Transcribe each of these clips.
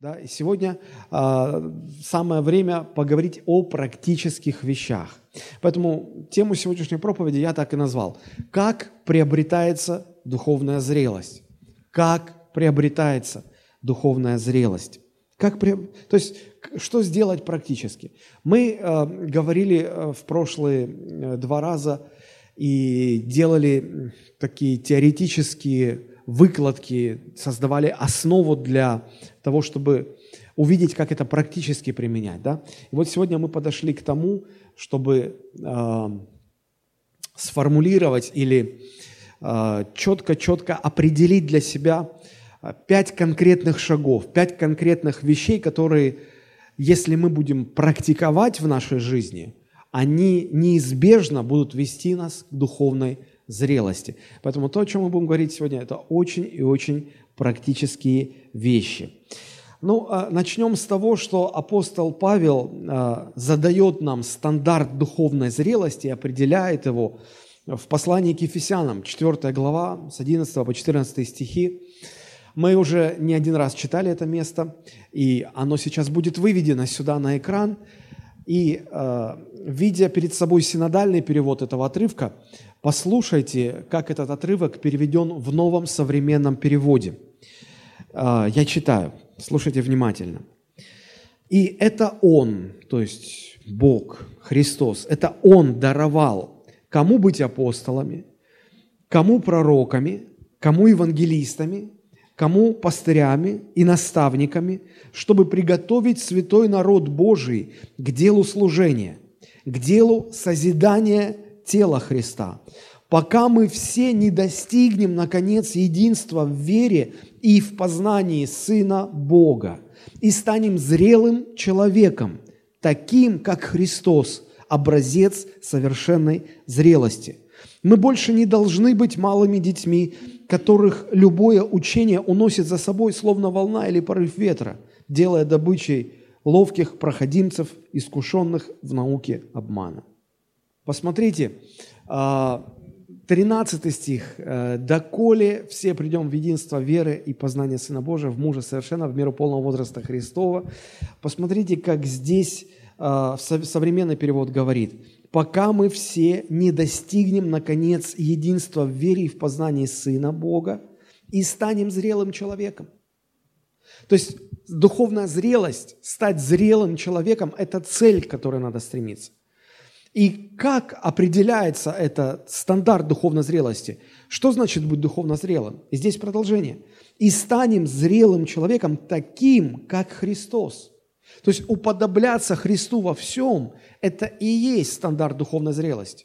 Да? И сегодня э, самое время поговорить о практических вещах. Поэтому тему сегодняшней проповеди я так и назвал. Как приобретается духовная зрелость? Как приобретается духовная зрелость? Как при... То есть, что сделать практически? Мы э, говорили э, в прошлые э, два раза и делали такие теоретические выкладки, создавали основу для того, чтобы увидеть, как это практически применять. Да? И вот сегодня мы подошли к тому, чтобы э, сформулировать или э, четко-четко определить для себя э, пять конкретных шагов, пять конкретных вещей, которые, если мы будем практиковать в нашей жизни, они неизбежно будут вести нас к духовной зрелости. Поэтому то, о чем мы будем говорить сегодня, это очень и очень практические вещи. Ну, а, начнем с того, что апостол Павел а, задает нам стандарт духовной зрелости, определяет его в послании к Ефесянам, 4 глава, с 11 по 14 стихи. Мы уже не один раз читали это место, и оно сейчас будет выведено сюда на экран. И э, видя перед собой синодальный перевод этого отрывка, послушайте, как этот отрывок переведен в новом современном переводе. Э, я читаю, слушайте внимательно. «И это Он, то есть Бог, Христос, это Он даровал, кому быть апостолами, кому пророками, кому евангелистами, кому пастырями и наставниками, чтобы приготовить святой народ Божий к делу служения, к делу созидания тела Христа, пока мы все не достигнем, наконец, единства в вере и в познании Сына Бога, и станем зрелым человеком, таким, как Христос, образец совершенной зрелости. Мы больше не должны быть малыми детьми, которых любое учение уносит за собой, словно волна или порыв ветра, делая добычей ловких проходимцев, искушенных в науке обмана. Посмотрите, 13 а, стих. «Э, «Доколе все придем в единство веры и познания Сына Божия, в мужа совершенно, в меру полного возраста Христова». Посмотрите, как здесь а, современный перевод говорит – пока мы все не достигнем, наконец, единства в вере и в познании Сына Бога и станем зрелым человеком. То есть духовная зрелость, стать зрелым человеком – это цель, к которой надо стремиться. И как определяется этот стандарт духовной зрелости? Что значит быть духовно зрелым? И здесь продолжение. «И станем зрелым человеком таким, как Христос». То есть уподобляться Христу во всем – это и есть стандарт духовной зрелости.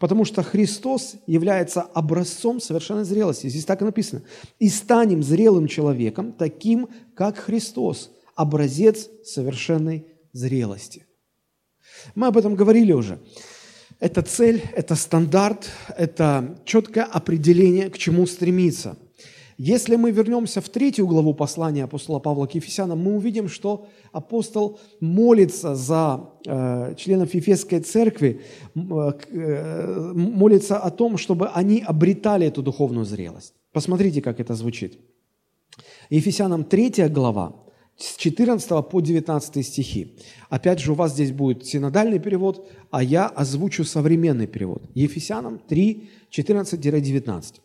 Потому что Христос является образцом совершенной зрелости. Здесь так и написано. «И станем зрелым человеком, таким, как Христос, образец совершенной зрелости». Мы об этом говорили уже. Это цель, это стандарт, это четкое определение, к чему стремиться – если мы вернемся в третью главу послания апостола Павла к Ефесянам, мы увидим, что апостол молится за э, членов Ефесской церкви, э, э, молится о том, чтобы они обретали эту духовную зрелость. Посмотрите, как это звучит. Ефесянам 3 глава, с 14 по 19 стихи. Опять же, у вас здесь будет синодальный перевод, а я озвучу современный перевод. Ефесянам 3, 14-19.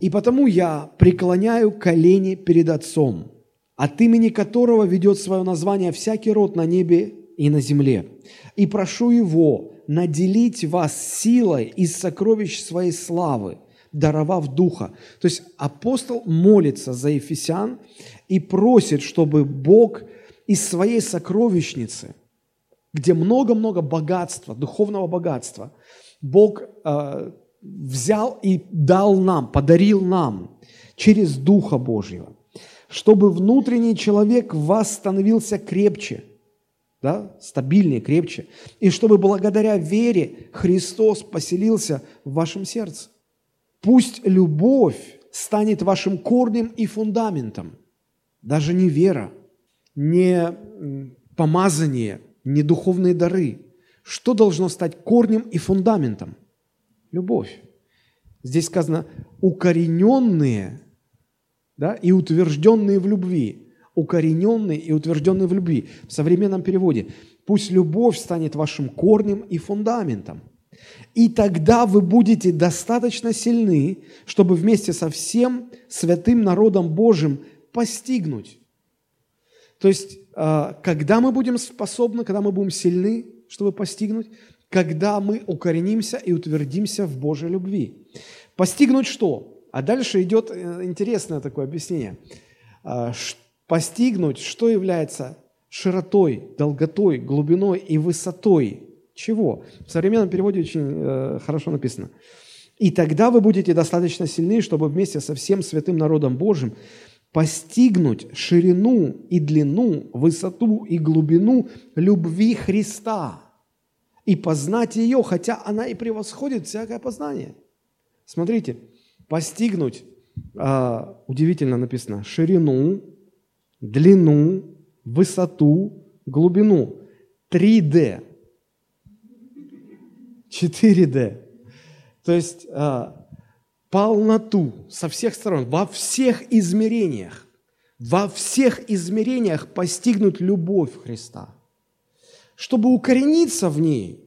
И потому я преклоняю колени перед Отцом, от имени которого ведет свое название всякий род на небе и на земле. И прошу Его наделить вас силой из сокровищ своей славы, даровав Духа. То есть апостол молится за Ефесян и просит, чтобы Бог из своей сокровищницы, где много-много богатства, духовного богатства, Бог э, взял и дал нам, подарил нам через Духа Божьего, чтобы внутренний человек в вас становился крепче, да, стабильнее, крепче, и чтобы благодаря вере Христос поселился в вашем сердце. Пусть любовь станет вашим корнем и фундаментом, даже не вера, не помазание, не духовные дары. Что должно стать корнем и фундаментом – любовь. Здесь сказано укорененные да, и утвержденные в любви. укорененный и утвержденный в любви. В современном переводе. Пусть любовь станет вашим корнем и фундаментом. И тогда вы будете достаточно сильны, чтобы вместе со всем святым народом Божьим постигнуть. То есть, а, когда мы будем способны, когда мы будем сильны, чтобы постигнуть, когда мы укоренимся и утвердимся в Божьей любви. Постигнуть что? А дальше идет э, интересное такое объяснение. А, постигнуть, что является широтой, долготой, глубиной и высотой чего? В современном переводе очень э, хорошо написано. «И тогда вы будете достаточно сильны, чтобы вместе со всем святым народом Божьим постигнуть ширину и длину, высоту и глубину любви Христа и познать ее, хотя она и превосходит всякое познание». Смотрите, постигнуть, э, удивительно написано, ширину, длину, высоту, глубину. 3D. 4D. То есть а, полноту со всех сторон, во всех измерениях, во всех измерениях постигнуть любовь Христа, чтобы укорениться в ней.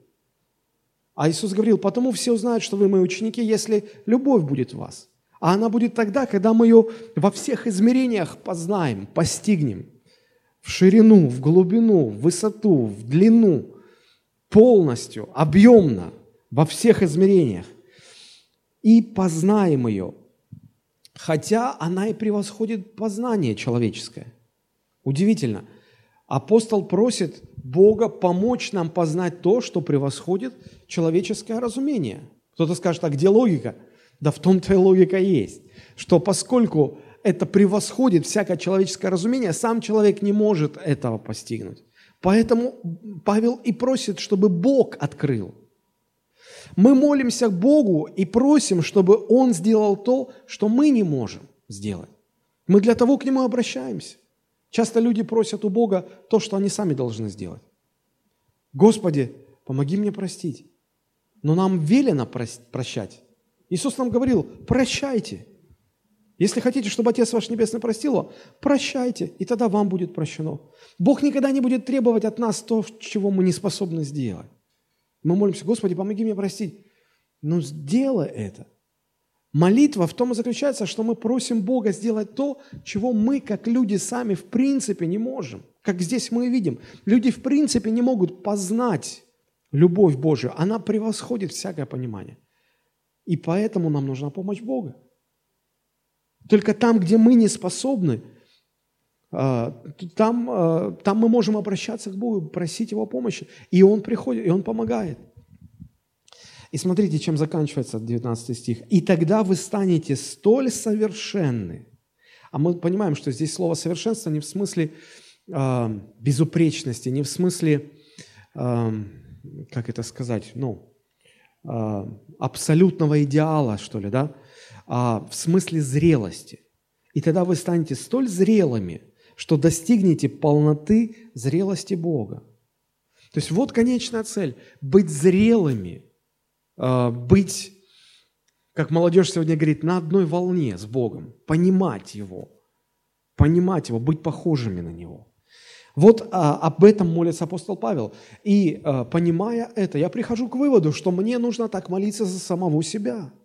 А Иисус говорил, потому все узнают, что вы мои ученики, если любовь будет в вас. А она будет тогда, когда мы ее во всех измерениях познаем, постигнем. В ширину, в глубину, в высоту, в длину, полностью, объемно во всех измерениях. И познаем ее, хотя она и превосходит познание человеческое. Удивительно. Апостол просит Бога помочь нам познать то, что превосходит человеческое разумение. Кто-то скажет, а где логика? Да в том-то и логика есть, что поскольку это превосходит всякое человеческое разумение, сам человек не может этого постигнуть. Поэтому Павел и просит, чтобы Бог открыл. Мы молимся Богу и просим, чтобы Он сделал то, что мы не можем сделать. Мы для того к Нему обращаемся. Часто люди просят у Бога то, что они сами должны сделать. Господи, помоги мне простить. Но нам велено прощать. Иисус нам говорил, прощайте. Если хотите, чтобы Отец ваш Небесный простил прощайте, и тогда вам будет прощено. Бог никогда не будет требовать от нас то, чего мы не способны сделать. Мы молимся, Господи, помоги мне простить. Ну, сделай это. Молитва в том и заключается, что мы просим Бога сделать то, чего мы, как люди, сами в принципе не можем. Как здесь мы видим. Люди в принципе не могут познать любовь Божию. Она превосходит всякое понимание. И поэтому нам нужна помощь Бога. Только там, где мы не способны, а, там, а, там мы можем обращаться к Богу, просить Его помощи. И Он приходит, и Он помогает. И смотрите, чем заканчивается 19 стих. «И тогда вы станете столь совершенны». А мы понимаем, что здесь слово «совершенство» не в смысле э, безупречности, не в смысле, э, как это сказать, ну, э, абсолютного идеала, что ли, да? А, в смысле зрелости. И тогда вы станете столь зрелыми, что достигнете полноты зрелости Бога. То есть вот конечная цель – быть зрелыми, а, быть, как молодежь сегодня говорит, на одной волне с Богом, понимать Его, понимать Его, быть похожими на Него. Вот а, об этом молится апостол Павел. И а, понимая это, я прихожу к выводу, что мне нужно так молиться за самого себя –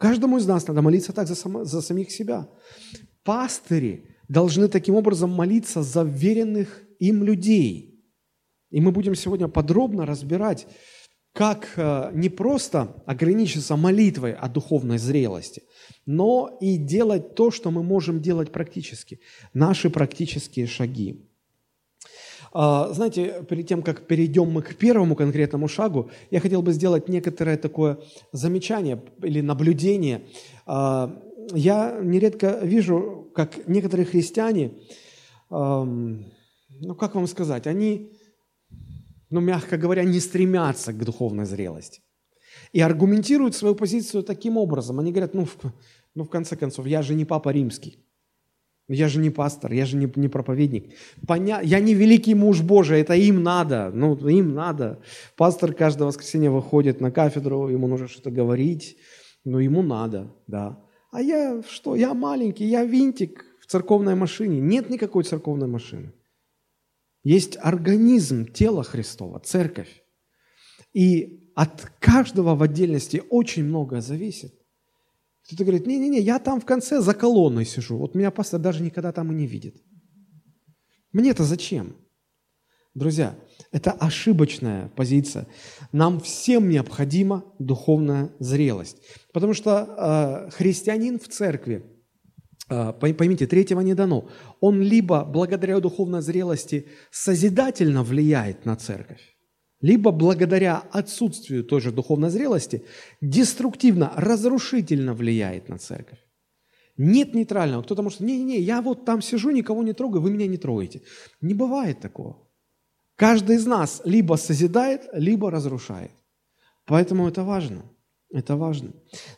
Каждому из нас надо молиться так за, само, за самих себя. Пастыри должны таким образом молиться за веренных им людей. И мы будем сегодня подробно разбирать, как э, не просто ограничиться молитвой о духовной зрелости, но и делать то, что мы можем делать практически, наши практические шаги. А, знаете, перед тем, как перейдем мы к первому конкретному шагу, я хотел бы сделать некоторое такое замечание или наблюдение. А, я нередко вижу, как некоторые христиане, ну как вам сказать, они, ну мягко говоря, не стремятся к духовной зрелости. И аргументируют свою позицию таким образом. Они говорят, ну, ну в конце концов, я же не папа римский. Я же не пастор, я же не, не проповедник. Поня... Я не великий муж Божий, это им надо. Ну, им надо. Пастор каждое воскресенье выходит на кафедру, ему нужно что-то говорить, но ему надо, да. А я что? Я маленький, я винтик в церковной машине. Нет никакой церковной машины. Есть организм тела Христова, церковь. И от каждого в отдельности очень многое зависит. Кто-то говорит, не-не-не, я там в конце за колонной сижу. Вот меня пастор даже никогда там и не видит. Мне-то зачем? Друзья, это ошибочная позиция. Нам всем необходима духовная зрелость. Потому что э, христианин в церкви, э, поймите, третьего не дано, он либо благодаря духовной зрелости созидательно влияет на церковь, либо благодаря отсутствию той же духовной зрелости деструктивно, разрушительно влияет на церковь. Нет нейтрального. Кто-то может, не-не-не, я вот там сижу, никого не трогаю, вы меня не трогаете. Не бывает такого. Каждый из нас либо созидает, либо разрушает. Поэтому это важно. Это важно.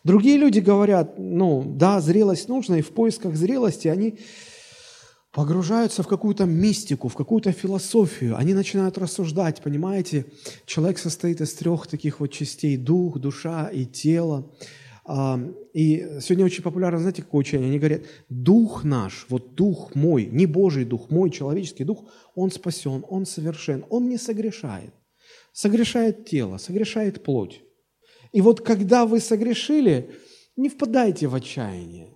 Другие люди говорят, ну да, зрелость нужна, и в поисках зрелости они погружаются в какую-то мистику, в какую-то философию. Они начинают рассуждать, понимаете? Человек состоит из трех таких вот частей – дух, душа и тело. А, и сегодня очень популярно, знаете, какое учение? Они говорят, дух наш, вот дух мой, не Божий дух, мой человеческий дух, он спасен, он совершен, он не согрешает. Согрешает тело, согрешает плоть. И вот когда вы согрешили, не впадайте в отчаяние.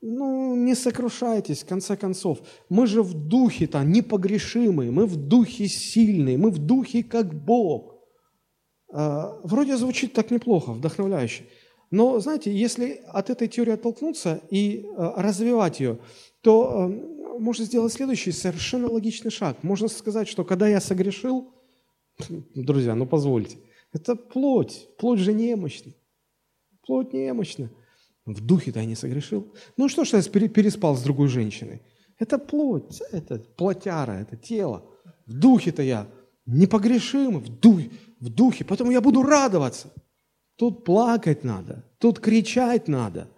Ну, не сокрушайтесь, в конце концов. Мы же в духе-то непогрешимые, мы в духе сильные, мы в духе как Бог. А, вроде звучит так неплохо, вдохновляюще. Но, знаете, если от этой теории оттолкнуться и а, развивать ее, то а, можно сделать следующий совершенно логичный шаг. Можно сказать, что когда я согрешил, друзья, ну позвольте, это плоть, плоть же немощна. Плоть немощна. В духе-то я не согрешил. Ну что ж я переспал с другой женщиной? Это плоть, это плотяра, это тело. В духе-то я непогрешим, в, духе, в духе. Поэтому я буду радоваться. Тут плакать надо, тут кричать надо.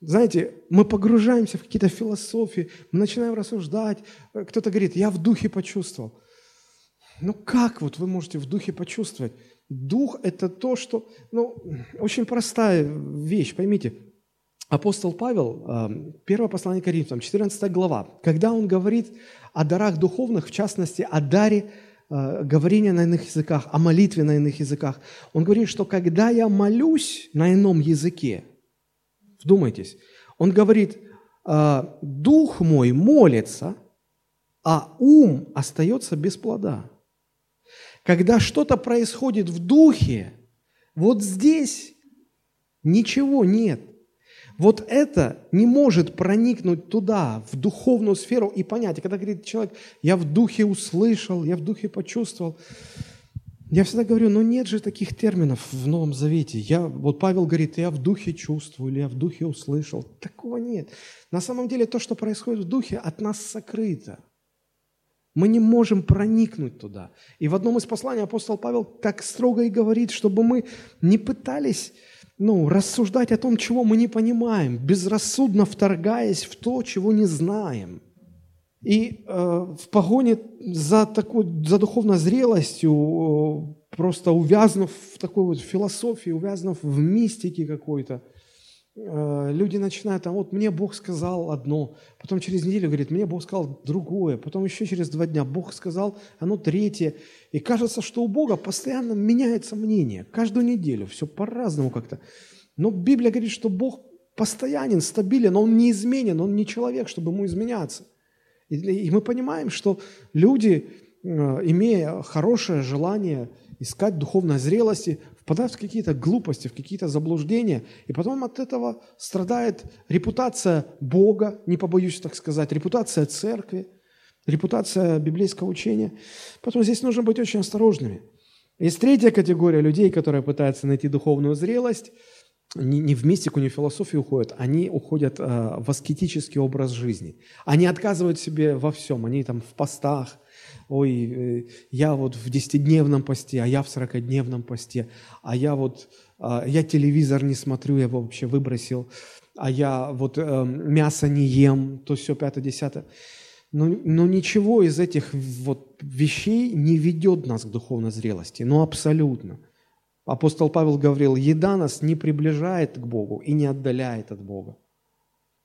Знаете, мы погружаемся в какие-то философии, мы начинаем рассуждать. Кто-то говорит, я в духе почувствовал. Ну как вот вы можете в духе почувствовать? Дух – это то, что… Ну, очень простая вещь, поймите. Апостол Павел, э, первое послание Коринфянам, 14 глава, когда он говорит о дарах духовных, в частности, о даре э, говорения на иных языках, о молитве на иных языках, он говорит, что когда я молюсь на ином языке, вдумайтесь, он говорит, «Э, дух мой молится, а ум остается без плода. Когда что-то происходит в духе, вот здесь ничего нет. Вот это не может проникнуть туда, в духовную сферу и понять. И когда говорит человек, я в духе услышал, я в духе почувствовал, я всегда говорю, ну нет же таких терминов в Новом Завете. Я, вот Павел говорит, я в духе чувствую, или я в духе услышал. Такого нет. На самом деле то, что происходит в духе, от нас сокрыто. Мы не можем проникнуть туда. И в одном из посланий апостол Павел так строго и говорит, чтобы мы не пытались ну, рассуждать о том, чего мы не понимаем, безрассудно вторгаясь в то, чего не знаем. И э, в погоне за, такой, за духовной зрелостью, э, просто увязнув в такой вот философии, увязнув в мистике какой-то, люди начинают, а вот мне Бог сказал одно, потом через неделю говорит, мне Бог сказал другое, потом еще через два дня Бог сказал оно третье. И кажется, что у Бога постоянно меняется мнение, каждую неделю, все по-разному как-то. Но Библия говорит, что Бог постоянен, стабилен, Он неизменен, Он не человек, чтобы Ему изменяться. И мы понимаем, что люди, э, имея хорошее желание искать духовной зрелости, впадают в какие-то глупости, в какие-то заблуждения, и потом от этого страдает репутация Бога, не побоюсь так сказать, репутация церкви, репутация библейского учения. Поэтому здесь нужно быть очень осторожными. Есть третья категория людей, которые пытаются найти духовную зрелость, не в мистику, не в философию уходят, они уходят э, в аскетический образ жизни. Они отказывают себе во всем, они там в постах – ой, э, я вот в десятидневном посте, а я в сорокадневном посте, а я вот, а, я телевизор не смотрю, я его вообще выбросил, а я вот э, мясо не ем, то все пятое, десятое. Но, но ничего из этих вот вещей не ведет нас к духовной зрелости, ну абсолютно. Апостол Павел говорил, еда нас не приближает к Богу и не отдаляет от Бога.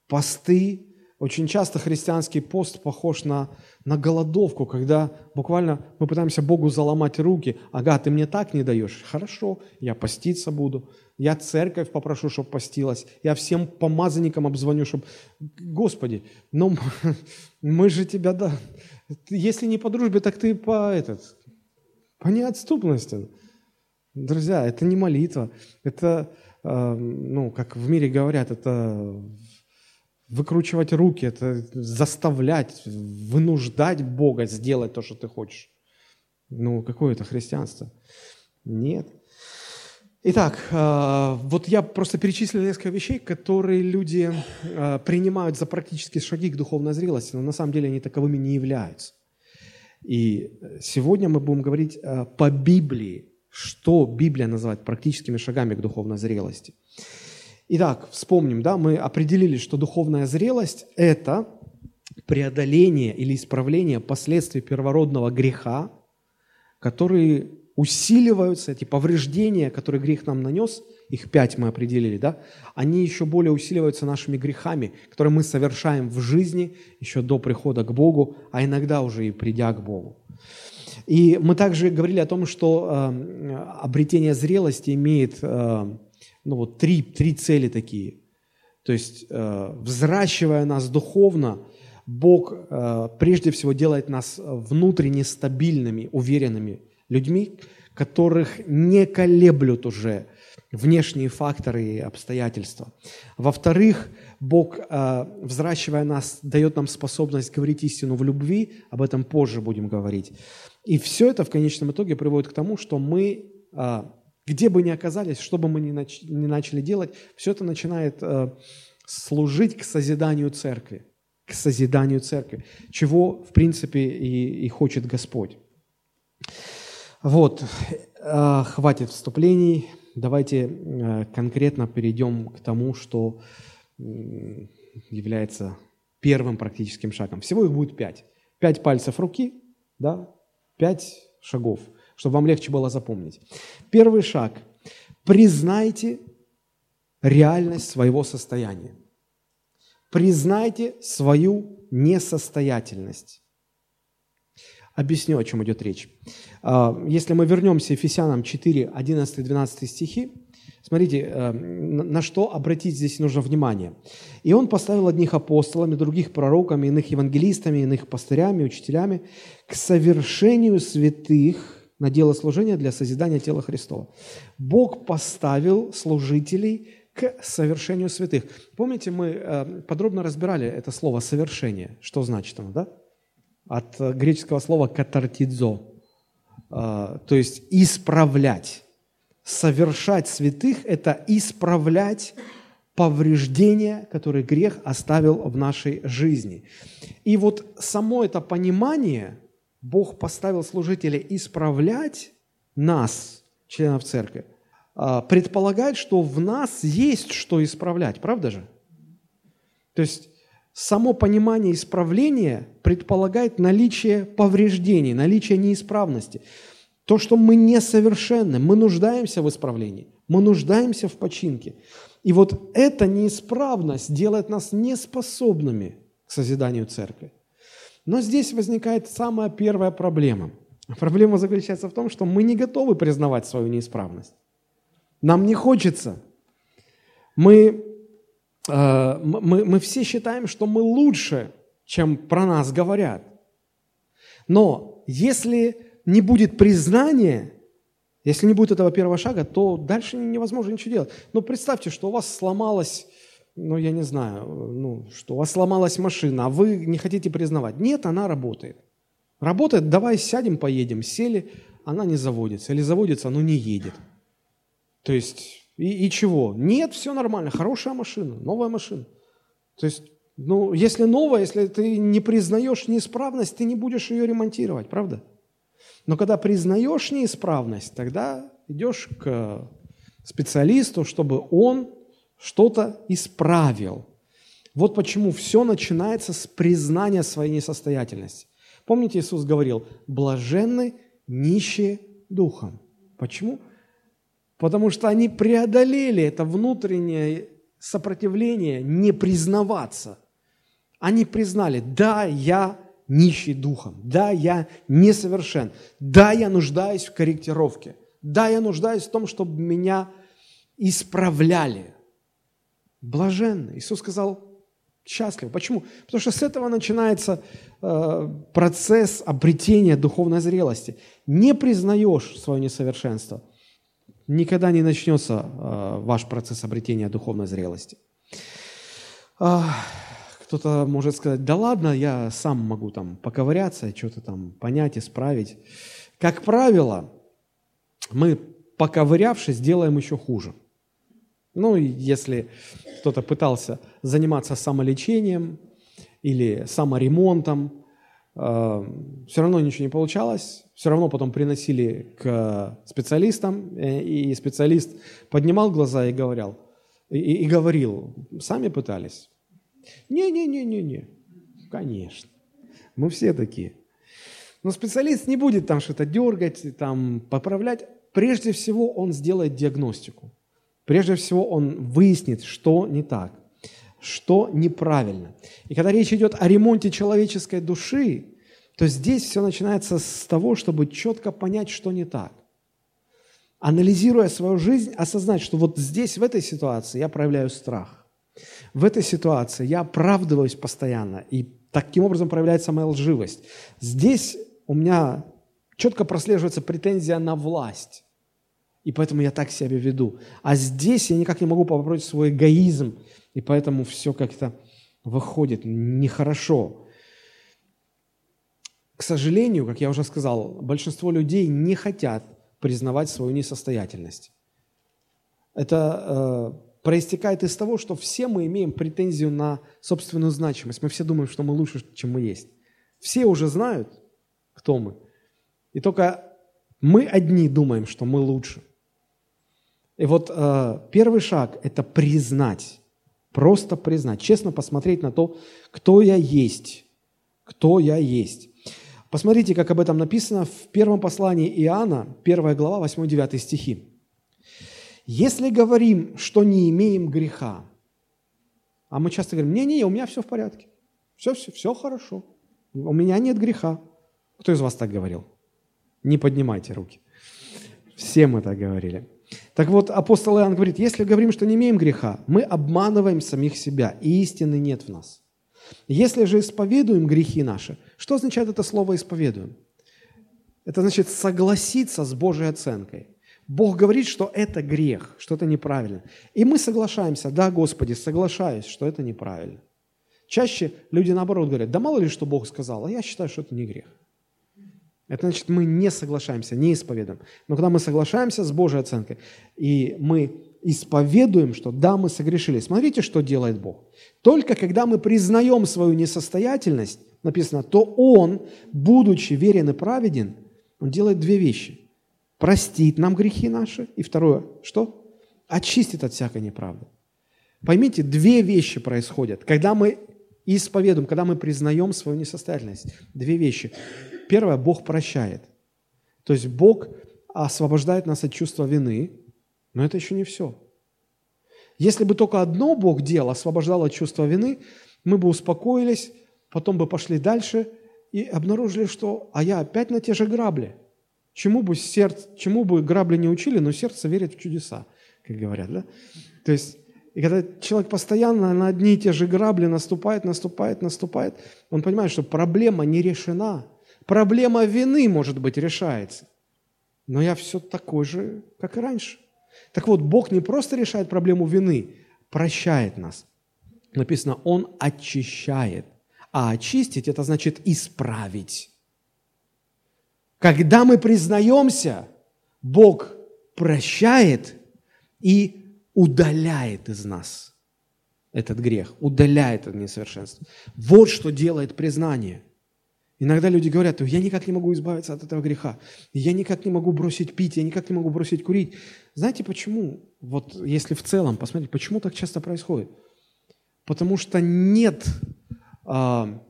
Посты, очень часто христианский пост похож на, на голодовку, когда буквально мы пытаемся Богу заломать руки. Ага, ты мне так не даешь. Хорошо, я поститься буду. Я церковь попрошу, чтобы постилась. Я всем помазанникам обзвоню, чтобы... Господи, ну мы же тебя... Да... Если не по дружбе, так ты по, этот, по неотступности. Друзья, это не молитва. Это, э, ну, как в мире говорят, это выкручивать руки, это заставлять, вынуждать Бога сделать то, что ты хочешь. Ну, какое это христианство? Нет. Итак, э, вот я просто перечислил несколько вещей, которые люди э, принимают за практические шаги к духовной зрелости, но на самом деле они таковыми не являются. И сегодня мы будем говорить э, по Библии, что Библия называет практическими шагами к духовной зрелости. Итак, вспомним, да, мы определили, что духовная зрелость – это преодоление или исправление последствий первородного греха, которые усиливаются, эти повреждения, которые грех нам нанес, их пять мы определили, да, они еще более усиливаются нашими грехами, которые мы совершаем в жизни еще до прихода к Богу, а иногда уже и придя к Богу. И мы также говорили о том, что э, обретение зрелости имеет э, ну вот три, три цели такие. То есть, э, взращивая нас духовно, Бог э, прежде всего делает нас внутренне стабильными, уверенными людьми, которых не колеблют уже внешние факторы и обстоятельства. Во-вторых, Бог, э, взращивая нас, дает нам способность говорить истину в любви, об этом позже будем говорить. И все это в конечном итоге приводит к тому, что мы э, где бы ни оказались, что бы мы ни, нач- ни начали делать, все это начинает э, служить к созиданию церкви, к созиданию церкви, чего, в принципе, и, и хочет Господь. Вот, э, хватит вступлений, давайте э, конкретно перейдем к тому, что э, является первым практическим шагом. Всего их будет пять. Пять пальцев руки, да, пять шагов – чтобы вам легче было запомнить. Первый шаг. Признайте реальность своего состояния. Признайте свою несостоятельность. Объясню, о чем идет речь. А, если мы вернемся Ефесянам 4, 11, 12 стихи, смотрите, э, на что обратить здесь нужно внимание. «И он поставил одних апостолами, других пророками, иных евангелистами, иных пастырями, учителями к совершению святых, на дело служения для созидания тела Христова. Бог поставил служителей к совершению святых. Помните, мы э, подробно разбирали это слово «совершение». Что значит оно, да? От э, греческого слова «катартидзо», э, то есть «исправлять». Совершать святых – это исправлять повреждения, которые грех оставил в нашей жизни. И вот само это понимание – Бог поставил служителей исправлять нас, членов церкви, а, предполагает, что в нас есть что исправлять, правда же? То есть само понимание исправления предполагает наличие повреждений, наличие неисправности. То, что мы несовершенны, мы нуждаемся в исправлении, мы нуждаемся в починке. И вот эта неисправность делает нас неспособными к созиданию церкви. Но здесь возникает самая первая проблема. Проблема заключается в том, что мы не готовы признавать свою неисправность. Нам не хочется. Мы, э, мы, мы все считаем, что мы лучше, чем про нас говорят. Но если не будет признания, если не будет этого первого шага, то дальше невозможно ничего делать. Но представьте, что у вас сломалась ну, я не знаю, ну, что у вас сломалась машина, а вы не хотите признавать. Нет, она работает. Работает, давай сядем, поедем. Сели, она не заводится. Или заводится, но не едет. То есть, и, и чего? Нет, все нормально, хорошая машина, новая машина. То есть, ну, если новая, если ты не признаешь неисправность, ты не будешь ее ремонтировать, правда? Но когда признаешь неисправность, тогда идешь к специалисту, чтобы он что-то исправил. Вот почему все начинается с признания своей несостоятельности. Помните, Иисус говорил, блаженны нищие духом. Почему? Потому что они преодолели это внутреннее сопротивление не признаваться. Они признали, да, я нищий духом, да, я несовершен, да, я нуждаюсь в корректировке, да, я нуждаюсь в том, чтобы меня исправляли. Блаженно. Иисус сказал, счастлив. Почему? Потому что с этого начинается э, процесс обретения духовной зрелости. Не признаешь свое несовершенство, никогда не начнется э, ваш процесс обретения духовной зрелости. Э, кто-то может сказать, да ладно, я сам могу там поковыряться, что-то там понять, исправить. Как правило, мы, поковырявшись, делаем еще хуже – ну, если кто-то пытался заниматься самолечением или саморемонтом, э, все равно ничего не получалось, все равно потом приносили к специалистам, э, и специалист поднимал глаза и говорил, и, и говорил, сами пытались? Не-не-не-не-не, конечно, мы все такие. Но специалист не будет там что-то дергать, там поправлять. Прежде всего он сделает диагностику. Прежде всего, он выяснит, что не так, что неправильно. И когда речь идет о ремонте человеческой души, то здесь все начинается с того, чтобы четко понять, что не так. Анализируя свою жизнь, осознать, что вот здесь, в этой ситуации, я проявляю страх. В этой ситуации я оправдываюсь постоянно, и таким образом проявляется моя лживость. Здесь у меня четко прослеживается претензия на власть и поэтому я так себя веду. А здесь я никак не могу побороть свой эгоизм, и поэтому все как-то выходит нехорошо. К сожалению, как я уже сказал, большинство людей не хотят признавать свою несостоятельность. Это э, проистекает из того, что все мы имеем претензию на собственную значимость. Мы все думаем, что мы лучше, чем мы есть. Все уже знают, кто мы. И только мы одни думаем, что мы лучше – и вот э, первый шаг – это признать, просто признать, честно посмотреть на то, кто я есть, кто я есть. Посмотрите, как об этом написано в первом послании Иоанна, 1 глава, 8-9 стихи. «Если говорим, что не имеем греха, а мы часто говорим, не-не, у меня все в порядке, все, все, все хорошо, у меня нет греха. Кто из вас так говорил? Не поднимайте руки. Все мы так говорили. Так вот, апостол Иоанн говорит, если говорим, что не имеем греха, мы обманываем самих себя, и истины нет в нас. Если же исповедуем грехи наши, что означает это слово «исповедуем»? Это значит согласиться с Божьей оценкой. Бог говорит, что это грех, что это неправильно. И мы соглашаемся, да, Господи, соглашаюсь, что это неправильно. Чаще люди наоборот говорят, да мало ли, что Бог сказал, а я считаю, что это не грех. Это значит, мы не соглашаемся, не исповедуем. Но когда мы соглашаемся с Божьей оценкой, и мы исповедуем, что да, мы согрешили. Смотрите, что делает Бог. Только когда мы признаем свою несостоятельность, написано, то Он, будучи верен и праведен, Он делает две вещи. Простит нам грехи наши. И второе, что? Очистит от всякой неправды. Поймите, две вещи происходят. Когда мы исповедуем, когда мы признаем свою несостоятельность. Две вещи. Первое, Бог прощает. То есть Бог освобождает нас от чувства вины, но это еще не все. Если бы только одно Бог делал, освобождал от чувства вины, мы бы успокоились, потом бы пошли дальше и обнаружили, что «а я опять на те же грабли». Чему бы, сердце, чему бы грабли не учили, но сердце верит в чудеса, как говорят. Да? То есть, и когда человек постоянно на одни и те же грабли наступает, наступает, наступает, он понимает, что проблема не решена – Проблема вины, может быть, решается. Но я все такой же, как и раньше. Так вот, Бог не просто решает проблему вины, прощает нас. Написано, Он очищает. А очистить – это значит исправить. Когда мы признаемся, Бог прощает и удаляет из нас этот грех, удаляет это несовершенство. Вот что делает признание – Иногда люди говорят, я никак не могу избавиться от этого греха, я никак не могу бросить пить, я никак не могу бросить курить. Знаете почему? Вот если в целом посмотреть, почему так часто происходит? Потому что нет а,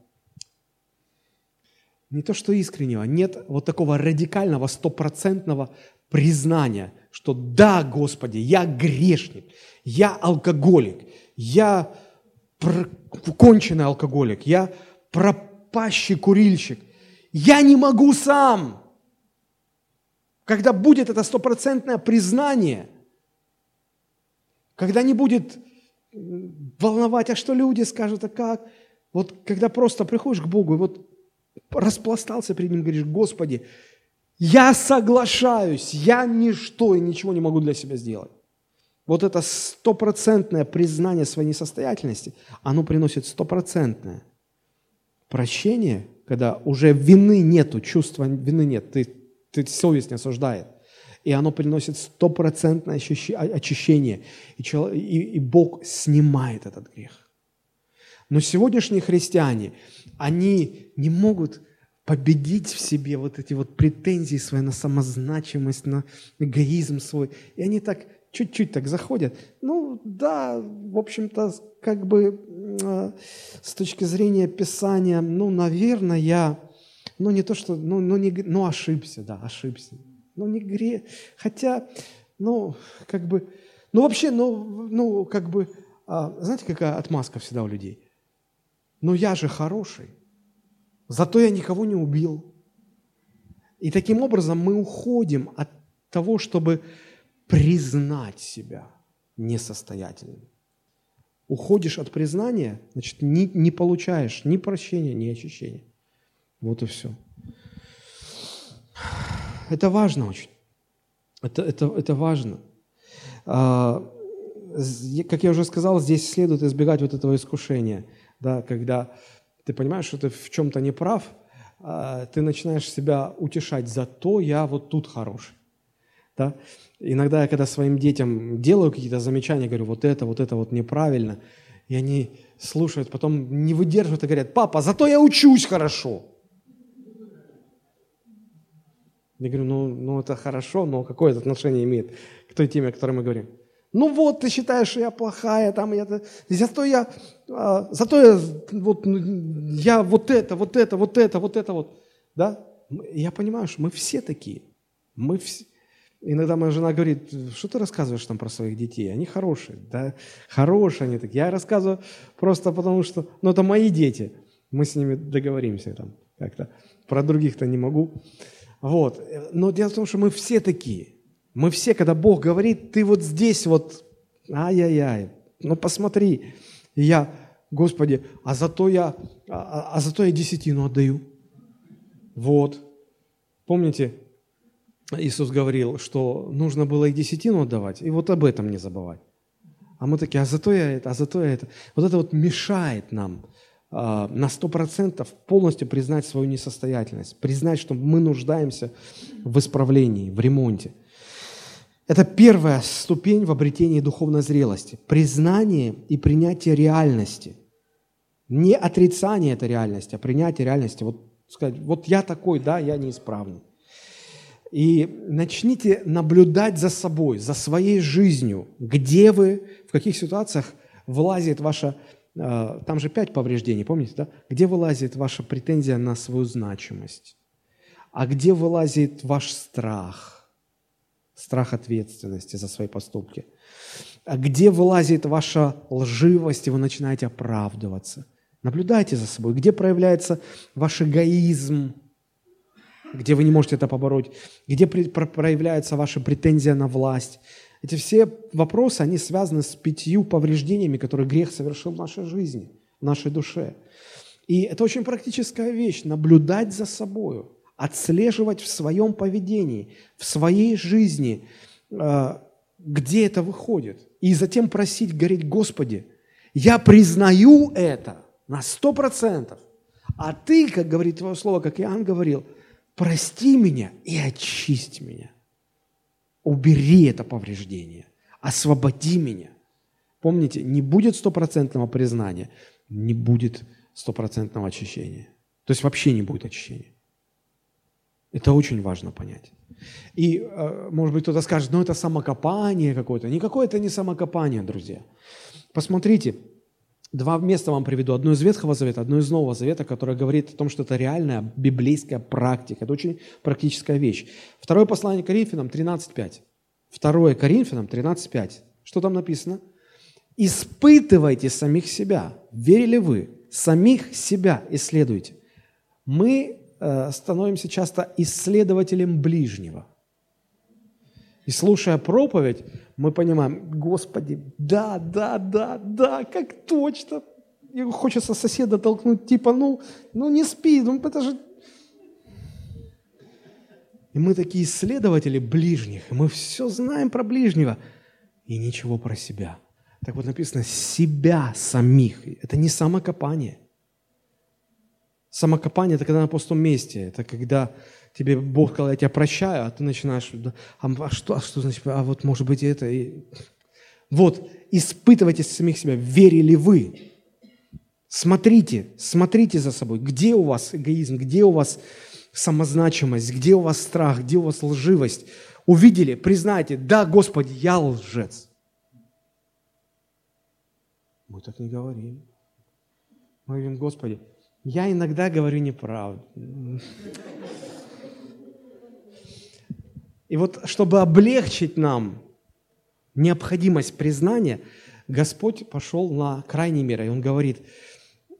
не то что искреннего, нет вот такого радикального, стопроцентного признания, что да, Господи, я грешник, я алкоголик, я конченый алкоголик, я пропащий курильщик. Я не могу сам. Когда будет это стопроцентное признание, когда не будет волновать, а что люди скажут, а как, вот когда просто приходишь к Богу и вот распластался перед Ним, говоришь, Господи, я соглашаюсь, я ничто и ничего не могу для себя сделать. Вот это стопроцентное признание своей несостоятельности, оно приносит стопроцентное прощение, когда уже вины нету, чувства вины нет, ты, ты совесть не осуждает. И оно приносит стопроцентное очищение. И, и, и Бог снимает этот грех. Но сегодняшние христиане, они не могут победить в себе вот эти вот претензии свои на самозначимость, на эгоизм свой. И они так чуть-чуть так заходят. Ну да, в общем-то, как бы э, с точки зрения Писания, ну, наверное, я, ну не то что, ну, ну, не, ну ошибся, да, ошибся. Ну не грех, хотя, ну, как бы, ну вообще, ну, ну как бы, а, знаете, какая отмазка всегда у людей? Ну я же хороший, зато я никого не убил. И таким образом мы уходим от того, чтобы признать себя несостоятельным. Уходишь от признания, значит, не, не получаешь ни прощения, ни очищения. Вот и все. Это важно очень. Это, это, это важно. А, как я уже сказал, здесь следует избегать вот этого искушения, да, когда ты понимаешь, что ты в чем-то не прав, а, ты начинаешь себя утешать, зато я вот тут хороший. Да? Иногда я, когда своим детям делаю какие-то замечания, говорю, вот это, вот это вот неправильно, и они слушают, потом не выдерживают и говорят, папа, зато я учусь хорошо. Я говорю, ну, ну это хорошо, но какое это отношение имеет к той теме, о которой мы говорим? Ну вот, ты считаешь, что я плохая, там, я, зато я, а, зато я вот, ну, я вот это, вот это, вот это, вот это вот, да? Я понимаю, что мы все такие. Мы все, Иногда моя жена говорит, что ты рассказываешь там про своих детей? Они хорошие. Да, хорошие они такие. Я рассказываю просто потому, что, ну, это мои дети. Мы с ними договоримся там как-то. Про других-то не могу. Вот. Но дело в том, что мы все такие. Мы все, когда Бог говорит, ты вот здесь вот, ай-яй-яй, ну посмотри. И я, Господи, а зато я, а, а зато я десятину отдаю. Вот. Помните, Иисус говорил, что нужно было и десятину отдавать, и вот об этом не забывать. А мы такие, а зато я это, а зато я это. Вот это вот мешает нам э, на сто процентов полностью признать свою несостоятельность, признать, что мы нуждаемся в исправлении, в ремонте. Это первая ступень в обретении духовной зрелости. Признание и принятие реальности. Не отрицание этой реальности, а принятие реальности. Вот сказать, вот я такой, да, я неисправный. И начните наблюдать за собой, за своей жизнью, где вы, в каких ситуациях вылазит ваша, э, там же пять повреждений, помните, да? Где вылазит ваша претензия на свою значимость? А где вылазит ваш страх? Страх ответственности за свои поступки. А где вылазит ваша лживость, и вы начинаете оправдываться? Наблюдайте за собой. Где проявляется ваш эгоизм, где вы не можете это побороть, где проявляется ваша претензия на власть. Эти все вопросы, они связаны с пятью повреждениями, которые грех совершил в нашей жизни, в нашей душе. И это очень практическая вещь – наблюдать за собой, отслеживать в своем поведении, в своей жизни, э, где это выходит. И затем просить, говорить, Господи, я признаю это на сто процентов. А ты, как говорит Твое Слово, как Иоанн говорил, прости меня и очисть меня. Убери это повреждение, освободи меня. Помните, не будет стопроцентного признания, не будет стопроцентного очищения. То есть вообще не будет очищения. Это очень важно понять. И, э, может быть, кто-то скажет, ну это самокопание какое-то. Никакое это не самокопание, друзья. Посмотрите, Два места вам приведу. Одно из Ветхого Завета, одно из Нового Завета, которое говорит о том, что это реальная библейская практика. Это очень практическая вещь. Второе послание Коринфянам 13.5. Второе Коринфянам 13.5. Что там написано? Испытывайте самих себя. Верили вы? Самих себя исследуйте. Мы э, становимся часто исследователем ближнего. И слушая проповедь, мы понимаем, Господи, да, да, да, да, как точно. И хочется соседа толкнуть, типа, ну, ну не спи, ну это же... И мы такие исследователи ближних, и мы все знаем про ближнего, и ничего про себя. Так вот написано, себя самих. Это не самокопание. Самокопание – это когда на пустом месте. Это когда тебе Бог сказал, я тебя прощаю, а ты начинаешь, а, а, что, а что значит, а вот может быть это. И... Вот, испытывайте самих себя, верили вы. Смотрите, смотрите за собой, где у вас эгоизм, где у вас самозначимость, где у вас страх, где у вас лживость. Увидели, признайте, да, Господи, я лжец. Мы так не говорим. Мы говорим, Господи, я иногда говорю неправду. И вот, чтобы облегчить нам необходимость признания, Господь пошел на крайний мир, и Он говорит,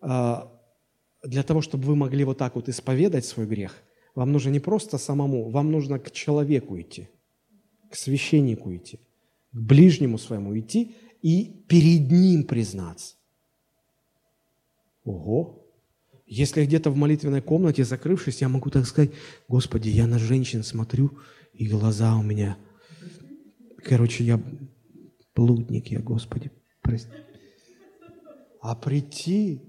«А, для того, чтобы вы могли вот так вот исповедать свой грех, вам нужно не просто самому, вам нужно к человеку идти, к священнику идти, к ближнему своему идти и перед ним признаться. Ого! Если где-то в молитвенной комнате, закрывшись, я могу так сказать, Господи, я на женщин смотрю, и глаза у меня. Короче, я блудник, я, Господи, прости. А прийти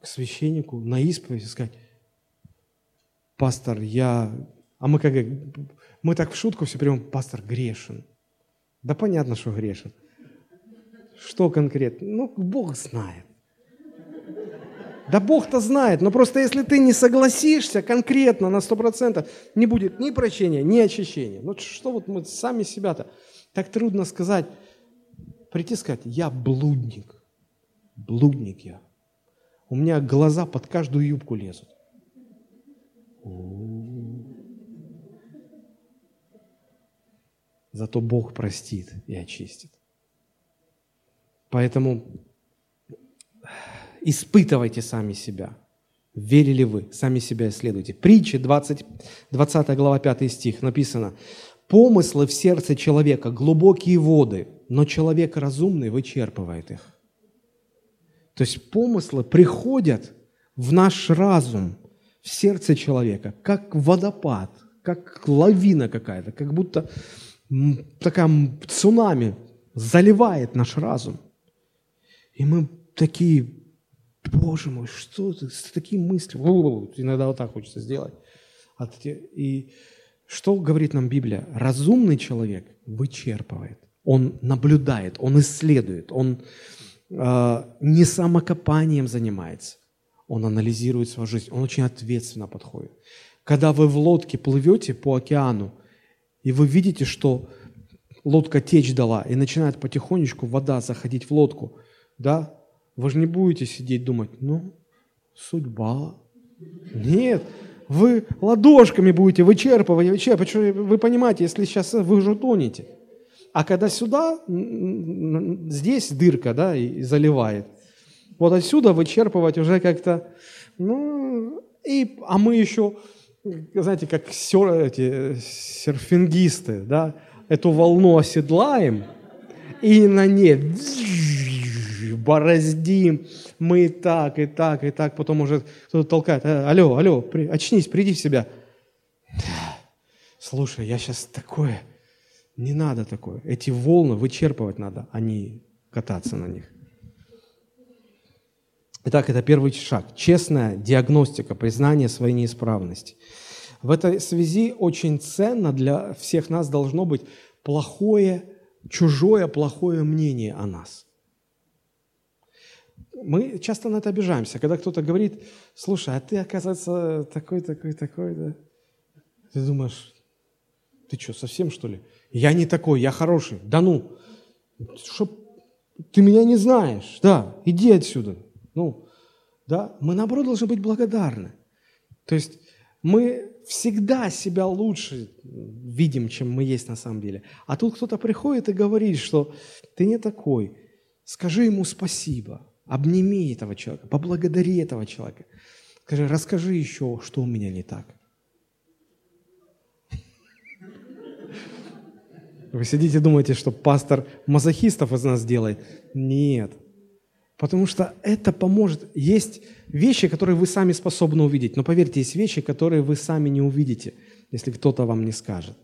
к священнику на исповедь и сказать, пастор, я... А мы как... Мы так в шутку все прямо, пастор грешен. Да понятно, что грешен. Что конкретно? Ну, Бог знает. Да Бог-то знает, но просто если ты не согласишься конкретно на 100%, не будет ни прощения, ни очищения. Ну что вот мы сами себя-то, так трудно сказать, прийти сказать, я блудник, блудник я. У меня глаза под каждую юбку лезут. Зато Бог простит и очистит. Поэтому испытывайте сами себя. Верили вы, сами себя исследуйте. Притча 20, 20 глава 5 стих написано. «Помыслы в сердце человека – глубокие воды, но человек разумный вычерпывает их». То есть помыслы приходят в наш разум, в сердце человека, как водопад, как лавина какая-то, как будто такая цунами заливает наш разум. И мы такие Боже мой, что ты, с такими мыслями, иногда вот так хочется сделать. И что говорит нам Библия? Разумный человек вычерпывает, он наблюдает, он исследует, он э, не самокопанием занимается, он анализирует свою жизнь, он очень ответственно подходит. Когда вы в лодке плывете по океану, и вы видите, что лодка течь дала, и начинает потихонечку вода заходить в лодку, да, вы же не будете сидеть думать, ну, судьба. Нет, вы ладошками будете вычерпывать, вычерпывать. Вы понимаете, если сейчас вы уже тонете. А когда сюда, здесь дырка, да, и заливает. Вот отсюда вычерпывать уже как-то, ну, и, а мы еще, знаете, как сер, эти серфингисты, да, эту волну оседлаем, и на ней бороздим, мы так, и так, и так, потом уже кто-то толкает, «Э, алло, алло, при, очнись, приди в себя. Слушай, я сейчас такое, не надо такое. Эти волны вычерпывать надо, а не кататься на них. Итак, это первый шаг. Честная диагностика, признание своей неисправности. В этой связи очень ценно для всех нас должно быть плохое, чужое плохое мнение о нас. Мы часто на это обижаемся, когда кто-то говорит, слушай, а ты, оказывается, такой, такой, такой, да? Ты думаешь, ты что, совсем что ли? Я не такой, я хороший. Да ну, что, ты меня не знаешь, да, иди отсюда. Ну, да, мы наоборот должны быть благодарны. То есть мы всегда себя лучше видим, чем мы есть на самом деле. А тут кто-то приходит и говорит, что ты не такой, Скажи ему спасибо, обними этого человека, поблагодари этого человека. Скажи, расскажи еще, что у меня не так. Вы сидите и думаете, что пастор мазохистов из нас делает? Нет. Потому что это поможет. Есть вещи, которые вы сами способны увидеть. Но поверьте, есть вещи, которые вы сами не увидите, если кто-то вам не скажет.